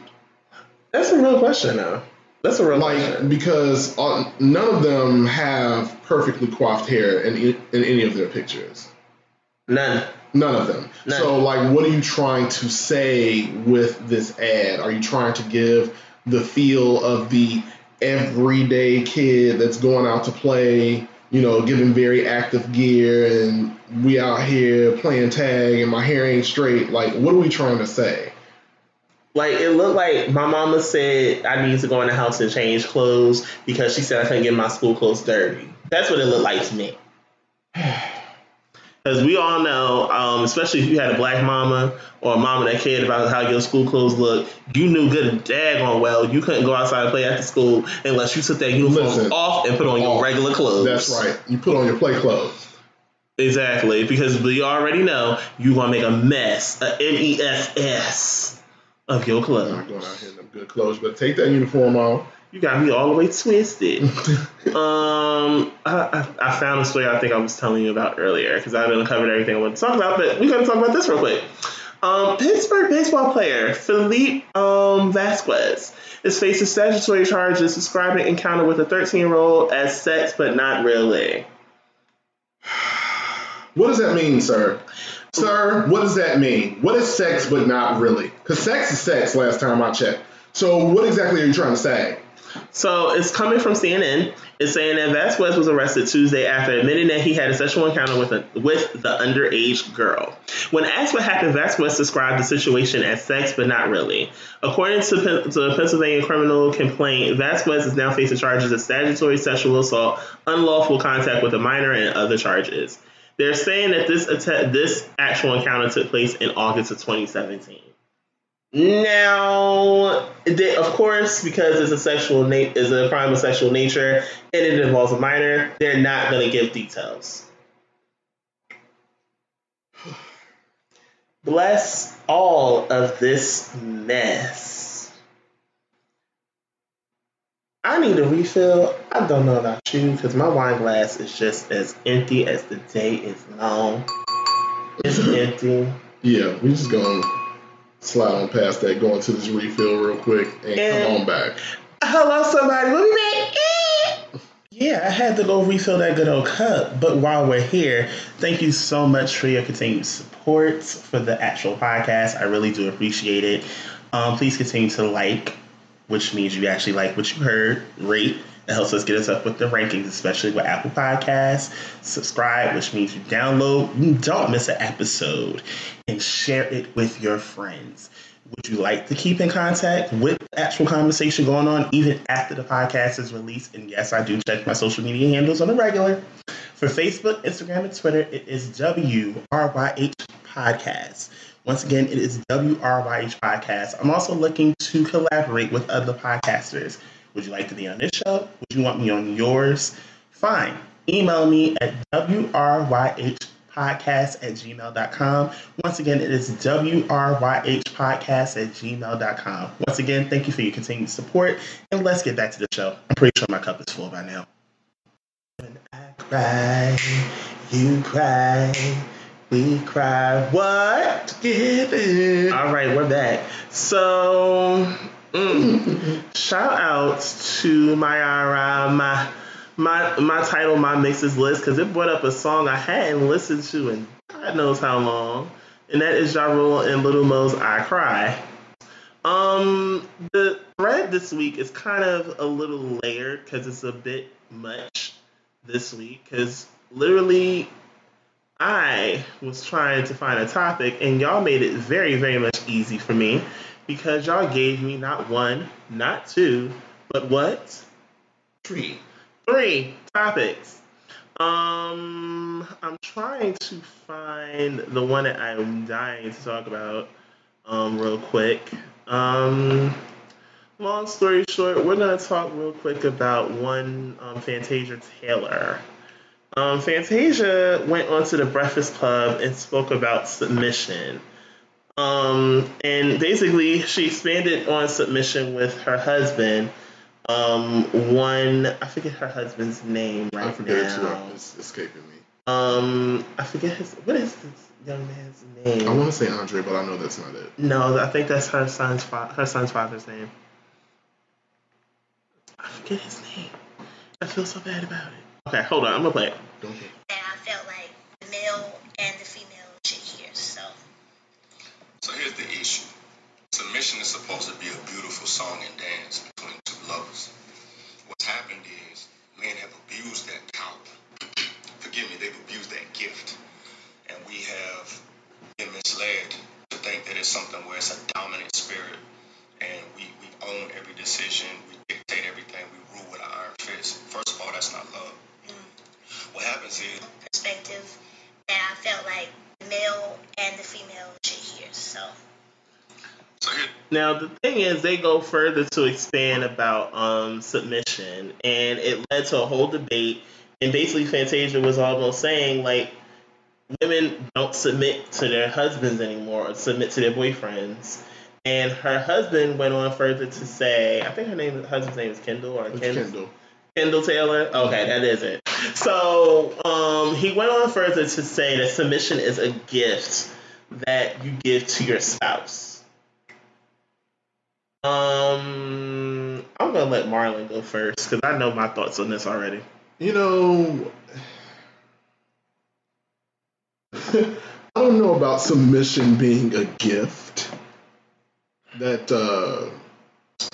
That's a real question, though. That's a real Like question. because uh, none of them have perfectly coiffed hair in, in any of their pictures. None. None of them. None. So, like, what are you trying to say with this ad? Are you trying to give the feel of the everyday kid that's going out to play, you know, giving very active gear, and we out here playing tag, and my hair ain't straight? Like, what are we trying to say? Like it looked like my mama said I need to go in the house and change clothes because she said I couldn't get my school clothes dirty. That's what it looked like to me. (sighs) Because we all know, um, especially if you had a black mama or a mama that cared about how your school clothes look, you knew good and daggone well you couldn't go outside and play after school unless you took that uniform Listen, off and put on your regular clothes. That's right. You put on your play clothes. Exactly, because we already know you gonna make a mess, a M E S S, of your I'm clothes. not going out here in them good clothes, but take that uniform off. You got me all the way twisted. (laughs) um, I, I, I found a story I think I was telling you about earlier because I didn't cover everything I wanted to talk about, but we're gonna talk about this real quick. Um, Pittsburgh baseball player Felipe um, Vazquez is facing statutory charges describing an encounter with a 13 year old as sex, but not really. What does that mean, sir? Sir, what does that mean? What is sex but not really? Because sex is sex last time I checked. So what exactly are you trying to say? So it's coming from CNN. It's saying that Vazquez was arrested Tuesday after admitting that he had a sexual encounter with a, with the underage girl. When asked what happened, Vazquez described the situation as sex, but not really. According to, to the Pennsylvania criminal complaint, Vazquez is now facing charges of statutory sexual assault, unlawful contact with a minor, and other charges. They're saying that this atta- this actual encounter took place in August of 2017. Now, they, of course, because it's a sexual na- is a crime of sexual nature and it involves a minor, they're not going to give details. Bless all of this mess. I need a refill. I don't know about you because my wine glass is just as empty as the day is long. It's empty. Yeah, we just gonna slide on past that, going to this refill real quick, and And- come on back. Hello, somebody. We'll be back. Eh. Yeah, I had to go refill that good old cup. But while we're here, thank you so much for your continued support for the actual podcast. I really do appreciate it. Um, please continue to like, which means you actually like what you heard, rate. It helps us get us up with the rankings, especially with Apple Podcasts. Subscribe, which means you download, you don't miss an episode, and share it with your friends. Would you like to keep in contact with the actual conversation going on even after the podcast is released? And yes, I do check my social media handles on the regular. For Facebook, Instagram, and Twitter, it is WRYH Podcast. Once again, it is WRYH Podcast. I'm also looking to collaborate with other podcasters. Would you like to be on this show? Would you want me on yours? Fine. Email me at WRYH podcast at gmail.com. Once again, it is WRYH podcast at gmail.com. Once again, thank you for your continued support. And let's get back to the show. I'm pretty sure my cup is full by now. When I cry, you cry, we cry. What? Together. All right, we're back. So, mm, shout out to my uh, my my my title, my mixes list, because it brought up a song I hadn't listened to in God knows how long, and that is Ja Rule and Lil' Mo's "I Cry." Um, the thread this week is kind of a little layered because it's a bit much this week because literally I was trying to find a topic, and y'all made it very, very much easy for me because y'all gave me not one, not two, but what? Three. Three topics. Um, I'm trying to find the one that I'm dying to talk about, um, real quick. Um, long story short, we're gonna talk real quick about one um, Fantasia Taylor. Um, Fantasia went onto the Breakfast Club and spoke about submission. Um, and basically, she expanded on submission with her husband. Um, one, I forget her husband's name right I forget it too. It's escaping me. Um, I forget his. What is this young man's name? I want to say Andre, but I know that's not it. No, I think that's her son's fa- her son's father's name. I forget his name. I feel so bad about it. Okay, hold on. I'm gonna play it. Don't you? that I felt like the male and the female should hear. So So here's the issue. Submission is supposed to be a beautiful song and dance between two lovers. What's happened is men have abused that power. (clears throat) Forgive me, they've abused that gift. And we have been misled to think that it's something where it's a dominant spirit and we, we own every decision, we dictate everything, we rule with our iron fist. First of all, that's not love. Mm. What happens is perspective that I felt like the male and the female should hear. So So here, Now the thing is, they go further to expand about um, submission, and it led to a whole debate. And basically, Fantasia was almost saying like, women don't submit to their husbands anymore, or submit to their boyfriends. And her husband went on further to say, I think her name, her husband's name is Kendall or It's Ken- Kendall. Kendall Taylor. Okay, that is it. So um, he went on further to say that submission is a gift that you give to your spouse. Um, I'm gonna let Marlon go first because I know my thoughts on this already. You know, (laughs) I don't know about submission being a gift. That uh,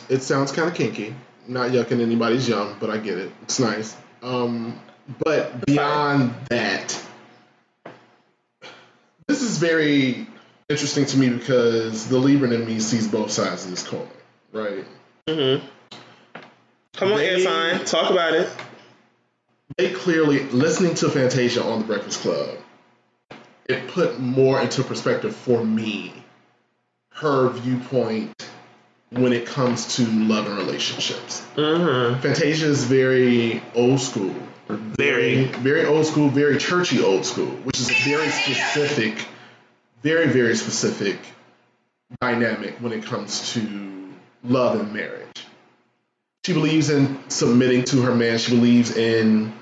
it sounds kind of kinky. Not yucking anybody's yum, but I get it. It's nice. Um, but beyond that, this is very interesting to me because the Libran in me sees both sides of this coin, right? Mm-hmm. Come on, They- Airtime, talk about it. they clearly listening to Fantasia on the Breakfast Club. It put more into perspective for me her viewpoint when it comes to love and relationships. Mm-hmm. Fantasia is very old school, Very. very old school, very churchy old school, which is a very specific, very very specific dynamic when it comes to love and marriage. She believes in submitting to her man. She believes in,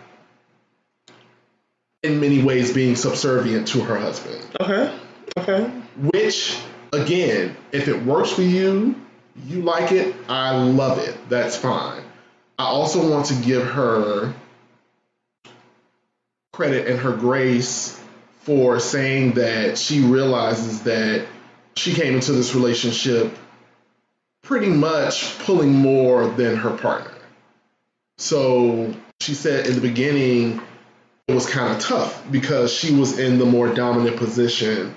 in many ways, being subservient to her husband. Okay. Okay. Which, again, if it works for you, you like it, I love it. That's fine. I also want to give her credit and her grace for saying that she realizes that she came into this relationship pretty much pulling more than her partner. So she said in the beginning it was kind of tough because she was in the more dominant position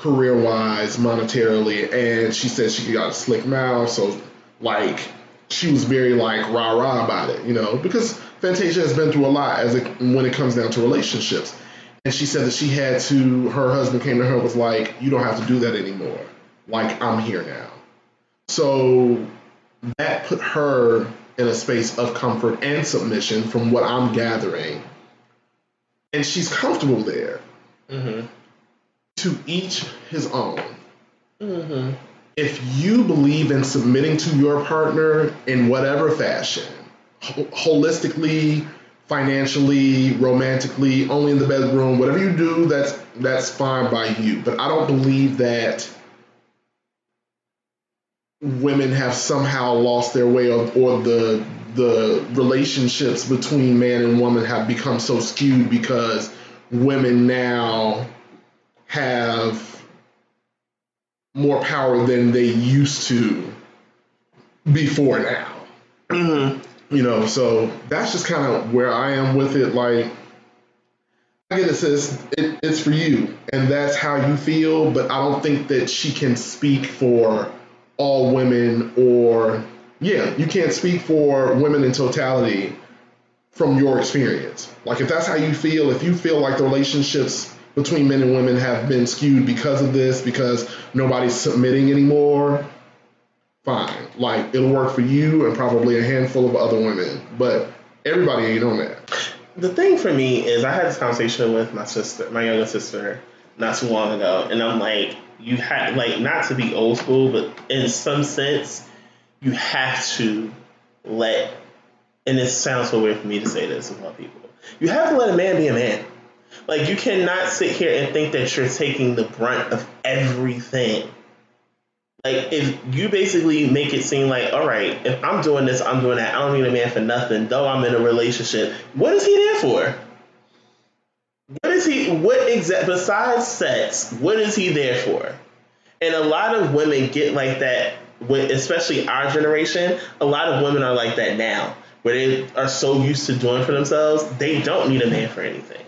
career wise, monetarily, and she said she got a slick mouth, so like she was very like rah rah about it, you know, because Fantasia has been through a lot as it when it comes down to relationships. And she said that she had to her husband came to her and was like, You don't have to do that anymore. Like I'm here now. So that put her in a space of comfort and submission from what I'm gathering. And she's comfortable there Mm-hmm. To each his own. Mm-hmm. If you believe in submitting to your partner in whatever fashion, ho- holistically, financially, romantically, only in the bedroom, whatever you do, that's that's fine by you. But I don't believe that women have somehow lost their way or, or the the relationships between man and woman have become so skewed because women now have more power than they used to before now. Mm-hmm. You know, so that's just kind of where I am with it. Like, I get it says it, it's for you, and that's how you feel. But I don't think that she can speak for all women, or yeah, you can't speak for women in totality from your experience. Like, if that's how you feel, if you feel like the relationships between men and women have been skewed because of this, because nobody's submitting anymore, fine. Like, it'll work for you and probably a handful of other women, but everybody ain't on that. the thing for me is I had this conversation with my sister, my younger sister, not too long ago, and I'm like, you have like not to be old school, but in some sense, you have to let. And it sounds so weird for me to say this my people. You have to let a man be a man. Like you cannot sit here and think that you're taking the brunt of everything. Like if you basically make it seem like, all right, if I'm doing this, I'm doing that. I don't need a man for nothing. Though I'm in a relationship, what is he there for? What is he? What exact besides sex? What is he there for? And a lot of women get like that. Especially our generation, a lot of women are like that now, where they are so used to doing for themselves, they don't need a man for anything.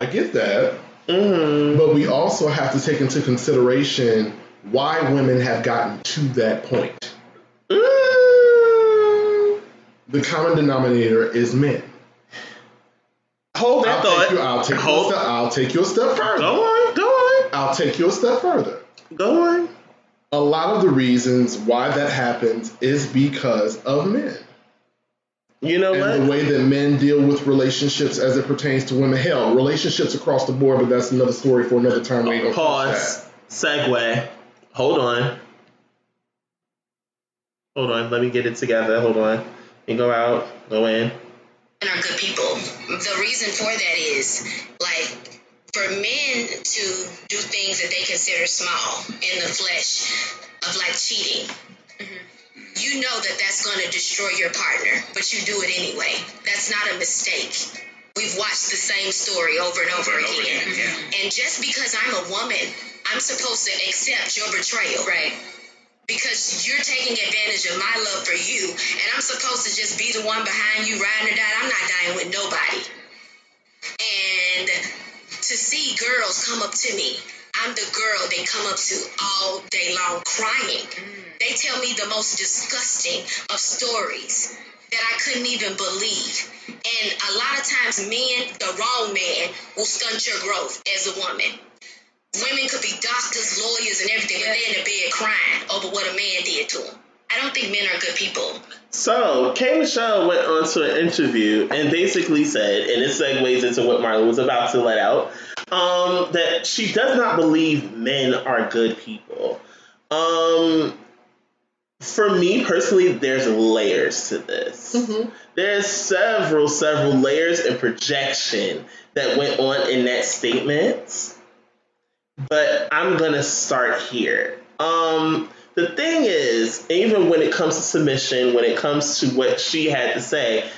I get that, Mm-hmm. but we also have to take into consideration why women have gotten to that point. Mm. The common denominator is men. hold that I'll thought. take you. I'll take you. A hold. step, I'll take you a step further. Go on. Go on. I'll take you a step further. Go on. A lot of the reasons why that happens is because of men. You know and what? the way that men deal with relationships as it pertains to women. Hell, relationships across the board, but that's another story for another time. We ain't Pause. Segue. Hold on. Hold on. Let me get it together. Hold on. You go out. Go in. and are good people. The reason for that is like for men to do things that they consider small in the flesh of like cheating. Mm-hmm. You know that that's going to destroy your partner, but you do it anyway. That's not a mistake. We've watched the same story over and over, Over and over again. again, yeah. And just because I'm a woman, I'm supposed to accept your betrayal. Right because you're taking advantage of my love for you, and I'm supposed to just be the one behind you riding or dying. I'm not dying with nobody. And to see girls come up to me, I'm the girl they come up to all day long crying. Mm. They tell me the most disgusting of stories that I couldn't even believe. And a lot of times, men, the wrong man, will stunt your growth as a woman. Women could be doctors, lawyers, and everything, but they're in the bed crying over what a man did to them. I don't think men are good people. So, K. Michelle went on to an interview and basically said, and it segues into what Marlon was about to let out, um, that she does not believe men are good people. Um, for me personally, there's layers to this. There's several, several layers and projection that went on in that statement. But I'm gonna start here. Um, the thing is, even when it comes to submission, when it comes to what she had to say,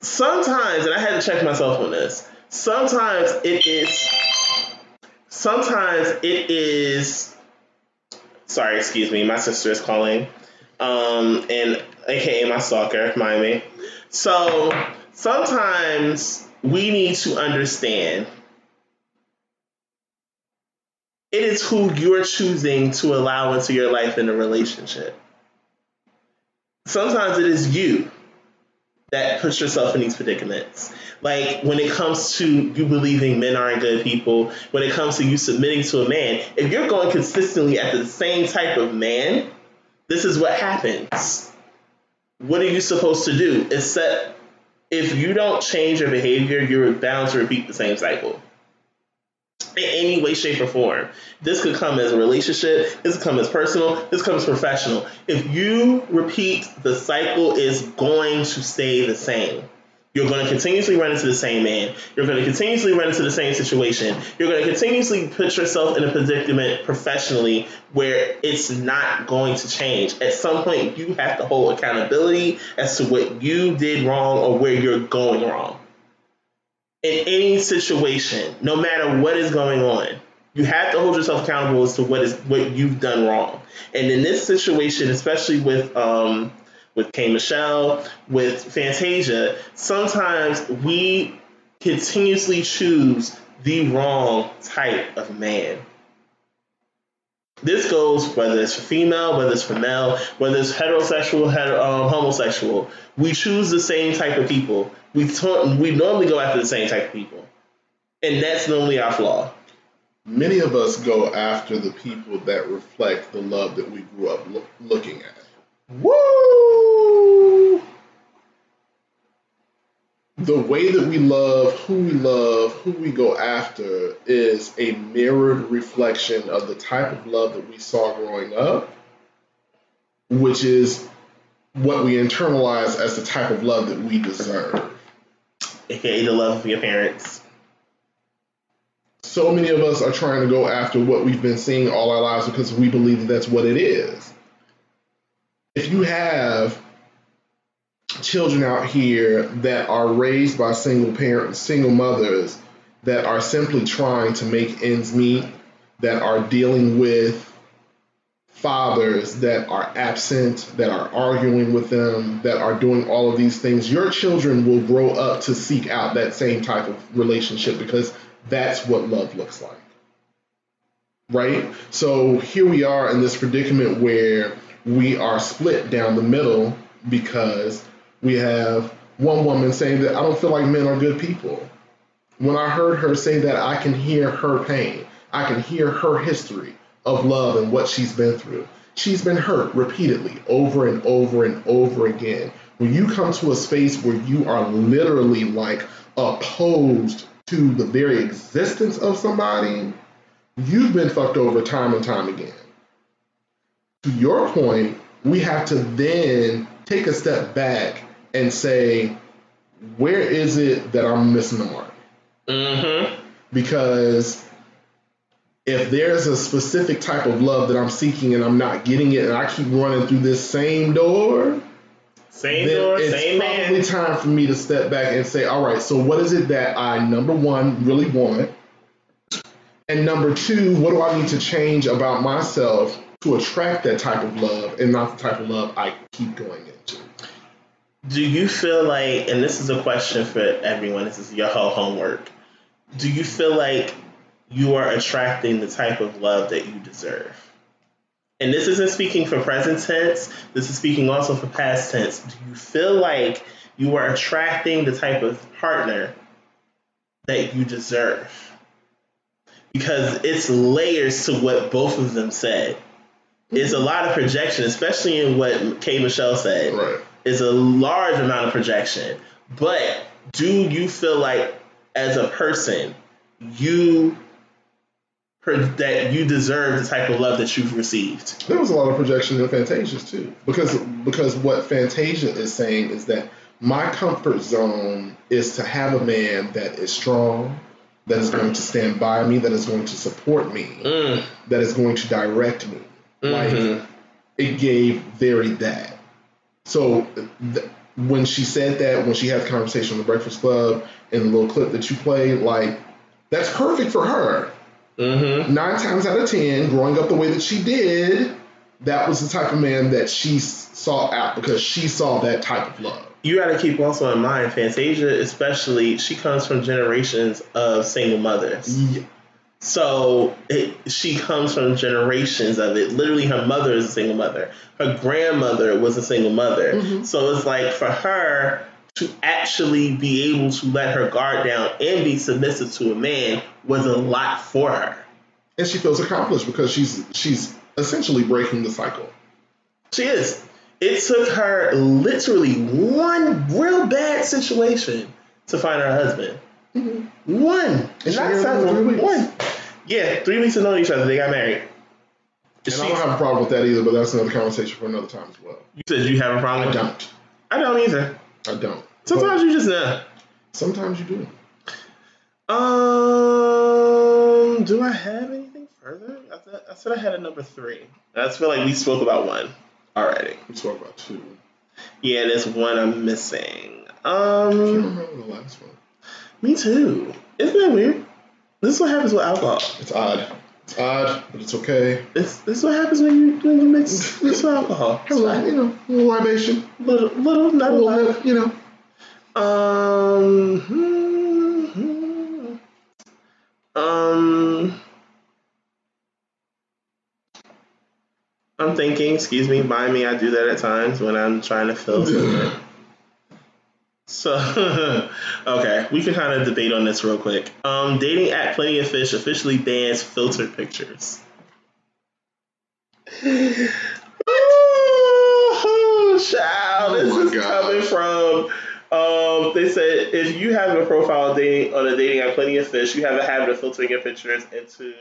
sometimes, and I had to check myself on this, sometimes it is, sometimes it is, sorry, excuse me, my sister is calling, um, and aka my stalker, mind me. So sometimes we need to understand it is who you're choosing to allow into your life in a relationship. Sometimes it is you that puts yourself in these predicaments. Like when it comes to you believing men aren't good people, when it comes to you submitting to a man, if you're going consistently after the same type of man, this is what happens. What are you supposed to do? Except if you don't change your behavior, you're bound to repeat the same cycle in any way, shape, or form. This could come as a relationship, this could come as personal, this comes professional. If you repeat, the cycle is going to stay the same. You're going to continuously run into the same man. You're going to continuously run into the same situation. You're going to continuously put yourself in a predicament professionally where it's not going to change. At some point, you have to hold accountability as to what you did wrong or where you're going wrong in any situation, no matter what is going on, you have to hold yourself accountable as to what is what you've done wrong. And in this situation, especially with um, with K Michelle, with Fantasia, sometimes we continuously choose the wrong type of man. This goes whether it's for female, whether it's for male, whether it's heterosexual, hetero, um, homosexual. We choose the same type of people. We we normally go after the same type of people, and that's normally our flaw. Many of us go after the people that reflect the love that we grew up loo- looking at. Woo! The way that we love, who we love, who we go after is a mirrored reflection of the type of love that we saw growing up, which is what we internalize as the type of love that we deserve. AKA the love of your parents. so many of us are trying to go after what we've been seeing all our lives because we believe that that's what it is. If you have children out here that are raised by single parents, single mothers that are simply trying to make ends meet, that are dealing with fathers that are absent, that are arguing with them, that are doing all of these things, your children will grow up to seek out that same type of relationship because that's what love looks like. Right? So here we are in this predicament where we are split down the middle because we have one woman saying that I don't feel like men are good people. When I heard her say that, I can hear her pain. I can hear her history of love and what she's been through. She's been hurt repeatedly, over and over and over again. When you come to a space where you are literally like opposed to the very existence of somebody, you've been fucked over time and time again. To your point, we have to then take a step back and say, where is it that I'm missing the mark? Mm-hmm. Because if there's a specific type of love that I'm seeking and I'm not getting it, and I keep running through this same door, Same then door, it's same probably man. time for me to step back and say, all right, so what is it that I number one really want, and number two, what do I need to change about myself to attract that type of love and not the type of love I keep going into? Do you feel like, and this is a question for everyone, this is your whole homework. Do you feel like you are attracting the type of love that you deserve? And this isn't speaking for present tense, this is speaking also for past tense. Do you feel like you are attracting the type of partner that you deserve? Because it's layers to what both of them said. It's a lot of projection, especially in what K. Michelle said Right. Is a large amount of projection. But do you feel like, as a person, you that you deserve the type of love that you've received? There was a lot of projection in Fantasia's too, because because what Fantasia is saying is that my comfort zone is to have a man that is strong, that is going to stand by me, that is going to support me, Mm, that is going to direct me. Like mhm. it gave very that. So th- when she said that, when she had the conversation on the Breakfast Club, and the little clip that you played, like that's perfect for her. Mhm. nine times out of ten, growing up the way that she did, that was the type of man that she sought out because she saw that type of love. You got to keep also in mind, Fantasia, especially, she comes from generations of single mothers. Yeah. So it, she comes from generations of it. Literally, her mother is a single mother. Her grandmother was a single mother. Mhm. So it's like for her to actually be able to let her guard down and be submissive to a man was a lot for her. And she feels accomplished because she's she's essentially breaking the cycle. She is. It took her literally one real bad situation to find her husband. One. And she Not married him several. One. Yeah, three weeks of knowing each other, they got married. And She- I don't have a problem with that either, but that's another conversation for another time as well. you said you have a problem I don't. I don't either. I don't. Sometimes you just know. Sometimes you do. Um, do I have anything further? I, th- I said I had a number three. I feel like we spoke about one already. We talk about two. Yeah, there's one I'm missing. I can't Um, remember the last one. me too. Isn't that weird? This is what happens with alcohol. It's odd. It's odd, but it's okay. It's this is what happens when you when you mix mix with alcohol. (laughs) It's little, you know, a little libation, Little, little, not a a little lot. you know. Um, hmm, hmm. um, I'm thinking. Excuse me, by me. I do that at times when I'm trying to fill something. (laughs) So, (laughs) okay, we can kind of debate on this real quick. Um, dating app Plenty of Fish officially bans filtered pictures. oh, child, this Oh is God. coming from. Um, they said if you have a profile dating on a dating app Plenty of Fish, you have a habit of filtering your pictures into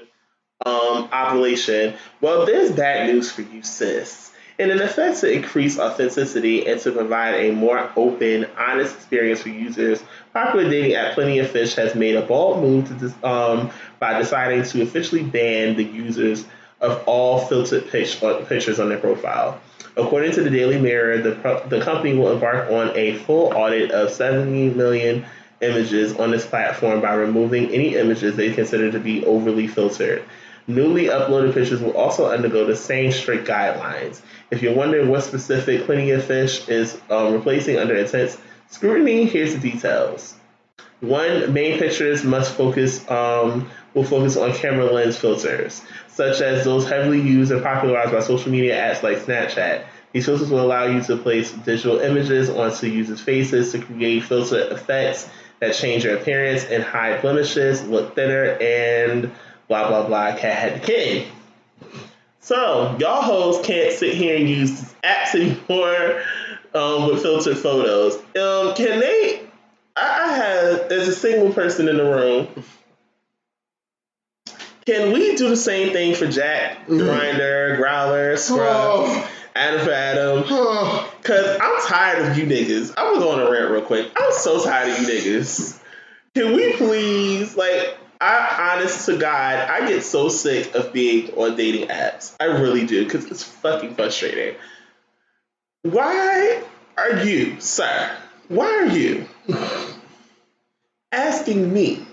um, ovulation. Well, there's bad news for you, sis. In an effort to increase authenticity and to provide a more open, honest experience for users, popular dating app Plenty of Fish has made a bold move to um, by deciding to officially ban the users of all filtered uh, pictures on their profile. According to the Daily Mirror, the, the company will embark on a full audit of 70 million images on this platform by removing any images they consider to be overly filtered. Newly uploaded pictures will also undergo the same strict guidelines. If you're wondering what specific Plenty of Fish is um, replacing under intense scrutiny, here's the details. One, main pictures must focus um, will focus on camera lens filters, such as those heavily used and popularized by social media apps like Snapchat. These filters will allow you to place digital images onto users' faces to create filter effects that change your appearance and hide blemishes, look thinner, and blah blah blah. Cat had the king. So y'all hoes can't sit here and use these apps anymore um, with filtered photos. Um, can they? I, I have as a single person in the room. Can we do the same thing for Jack, Grindr, Growlr, Scruff, Oh, (sighs) Adam for Adam? oh. (sighs) Cause I'm tired of you niggas. I'm gonna go on a rant real quick. I'm so tired of you niggas. Can we please, like, I honest to God, I get so sick of being on dating apps. I really do, because it's fucking frustrating. Why are you, sir? Why are you asking me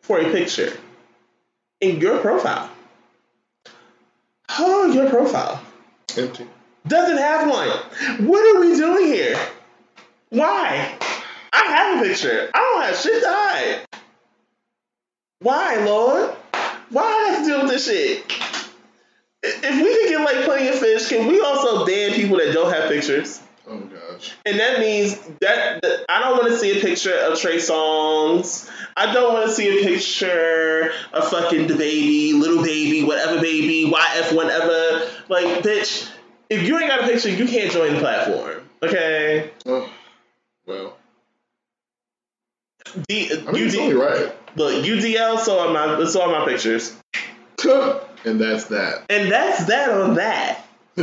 for a picture in your profile? Oh, your profile Empty. doesn't have one. What are we doing here? Why? I have a picture. I don't have shit to hide. Why, Lord? Why I have to deal with this shit? If we can get like plenty of fish, can we also ban people that don't have pictures? Oh gosh. And that means that, that I don't want to see a picture of Trey Songz. I don't want to see a picture of fucking the baby, little baby, whatever baby, YF, whatever. Like, bitch, if you ain't got a picture, you can't join the platform. Okay? Oh, well, D, I mean, UD only right. Look, UDL saw my saw my pictures, (laughs) and that's that. and that's that on that. (laughs)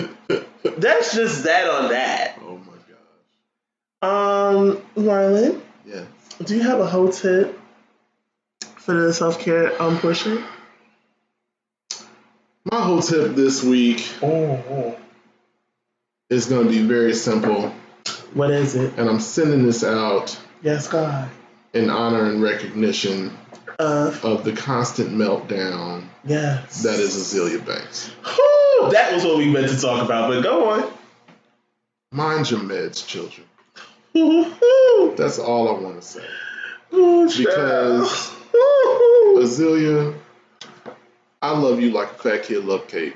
That's just that on that. Oh my gosh. Um, Marlon, Yes. do you have a whole tip for the self care um portion? My whole tip this week Oh, is going to be very simple, what is it? and I'm sending this out Yes, God. In honor and recognition Uh, of the constant meltdown yes. that is Azealia Banks. Whew, that was what we meant to talk about, but go on. Mind your meds, children. That's all I want to say. ooh, Because-. Azealia, I love you like a fat kid love cake.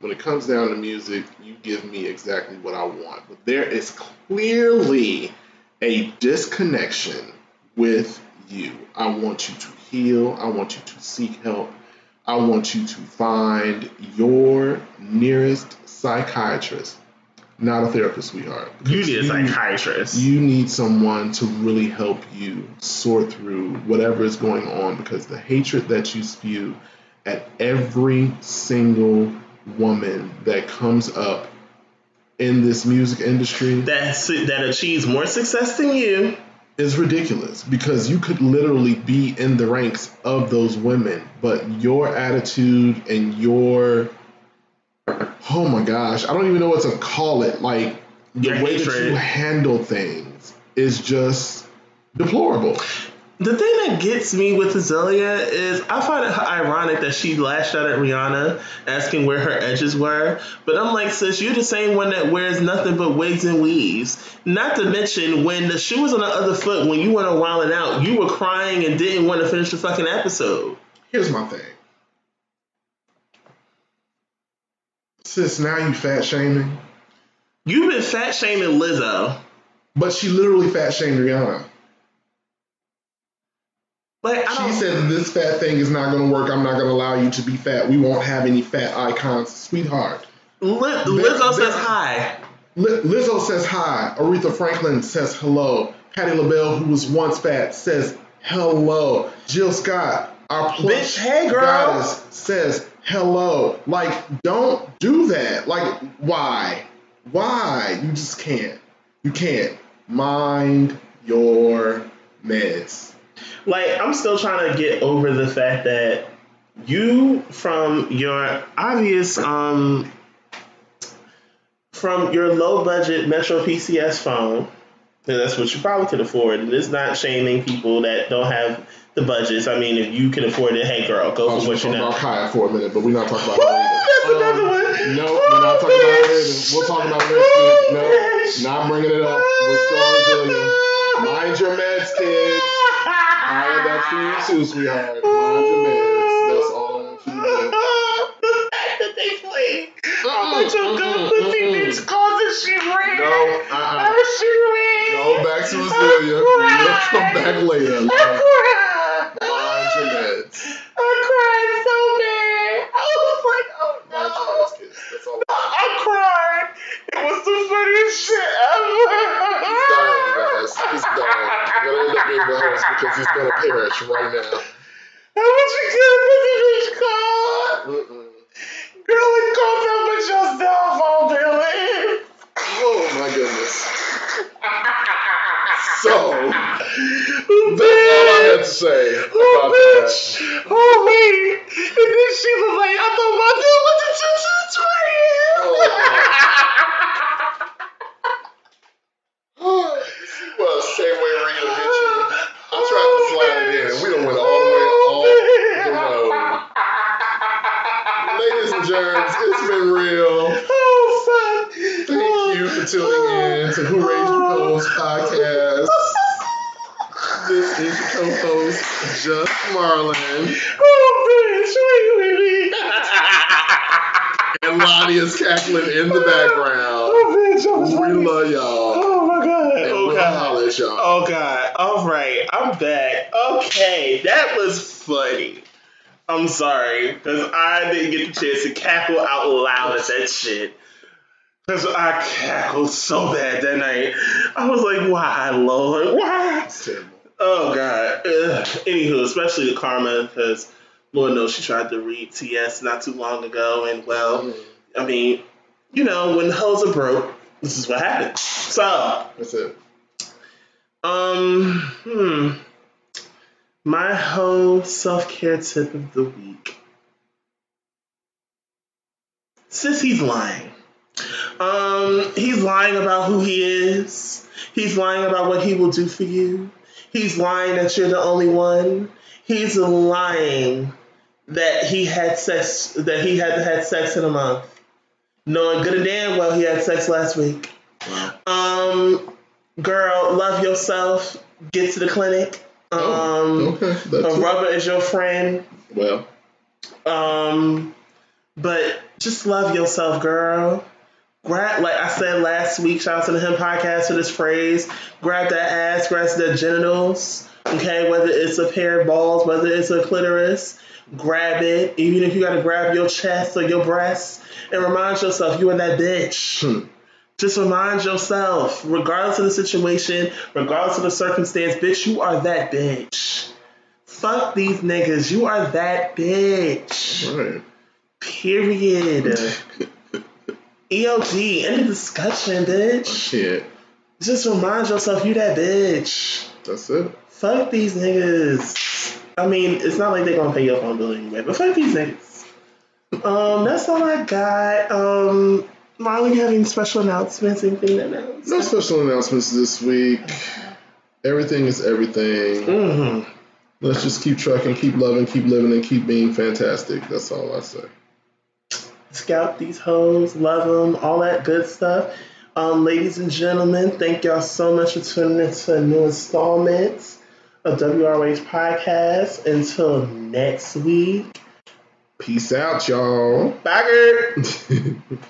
When it comes down to music, you give me exactly what I want. But there is clearly a disconnection with you. I want you to heal. I want you to seek help. I want you to find your nearest psychiatrist, not a therapist, sweetheart. You need a psychiatrist. you need someone to really help you sort through whatever is going on because the hatred that you spew at every single woman that comes up in this music industry that that achieves more success than you. Is ridiculous because you could literally be in the ranks of those women, but your attitude and your oh my gosh, I don't even know what to call it. Like the way that you handle things is just deplorable. The thing that gets me with Azealia is I find it ironic that she lashed out at Rihanna asking where her edges were. But I'm like, sis, you're the same one that wears nothing but wigs and weaves. Not to mention, when the shoe was on the other foot, when you went on Wild 'N Out, you were crying and didn't want to finish the fucking episode. Here's my thing. Sis, now you fat shaming. You've been fat shaming Lizzo. But she literally fat shamed Rihanna. I She said this fat thing is not going to work. I'm not going to allow you to be fat. We won't have any fat icons, sweetheart. Li- Lizzo says hi. Li- Lizzo says hi. Aretha Franklin says hello. Patti LaBelle, who was once fat, says hello. Jill Scott, our plush Bitch, hey, girl. goddess, says hello. Like, don't do that. Like, why? Why? You just can't. You can't. Mind your meds. Like I'm still trying to get over the fact that you from your obvious um from your low budget Metro PCS phone, and that's what you probably could afford. And it's not shaming people that don't have the budgets. I mean, if you can afford it, hey girl, go for what you know. about for a minute, but we're not talking about Woo, her either. that's another one. No, we're not talking about either. We'll talk about next week. No, not bringing it up. We're still on. (laughs) Mind your meds, kids. Kaya, that's for you too, sweetheart. Mind your meds. That's all I want you to do. the fact that they play how much of good Mm-mm, pussy mm-mm. bitch causes she ran. No, uh-uh. How she ran. Go back to Azealia. We'll come back later. I cried. Mind your meds. I cried so bad. I was like, oh no. That's all. I cried. It was the funniest shit ever. He's dying, you guys. He's dying. I'm gonna end up being the host because he's gonna perish right now. How much you get a bitch card? Mm-mm. Girl, it comes up with your cell phone, Billy. Oh my goodness. So that's Oh, all I had to say Oh, about that. bitch. Oh, wait. And then she was like, I thought my dude was a two Oh, what same way Rhea hit you? I tried to slide it in. We done went all the way off the road. Ladies and germs, it's been real. Oh, fuck. Thank you for tuning in to Who Raised Your Post podcast. This is your co-host, Just Marlon. Oh, bitch. Wait, wait, And Loni is cackling in the background. Oh, bitch. We love y'all. Oh, my God. And Oh, we'll God. holler at y'all. Oh God! All right, I'm back. Okay, that was funny. I'm sorry because I didn't get the chance to cackle out loud at that shit. Because I cackled so bad that night. I was like, "Why, Lord? Why?" Oh God. Ugh. Anywho, especially the karma because Lord knows she tried to read TS not too long ago, and well, mm-hmm. I mean, you know, when the hoes are broke, this is what happens. So. That's it. Um, hmm. My whole self care tip of the week. Since he's lying. Um, he's lying about who he is. He's lying about what he will do for you. He's lying that you're the only one. He's lying that he had sex that he had had sex in a month. Knowing good and damn well he had sex last week. Um, girl, love yourself. Get to the clinic. Um, Oh, okay. a rubber is your friend. Well, Um, but just love yourself, girl. Grab, like I said last week, shout out to the Him Podcast for this phrase. Grab that ass, grab the genitals. Okay, whether it's a pair of balls, whether it's a clitoris, grab it. Even if you gotta grab your chest or your breasts, and remind yourself you are that bitch. hmm. Just remind yourself, regardless of the situation, regardless of the circumstance, bitch, you are that bitch. Fuck these niggas. You are that bitch. right. Period. (laughs) EOG, end of discussion, bitch. can't. Just remind yourself you that bitch. That's it. Fuck these niggas. I mean, it's not like they're gonna pay your phone bill anyway, but fuck these niggas. Um, that's all I got. Um, Marley, you have special announcements? Anything to announce? No special announcements this week. Everything is everything. Mm-hmm. Let's just keep trucking, keep loving, keep living, and keep being fantastic. That's all I say. Scout these hoes, love them, all that good stuff. Um, ladies and gentlemen, thank y'all so much for tuning into a new installment of WRH Podcast. Until next week, Peace out, y'all. bye. (laughs)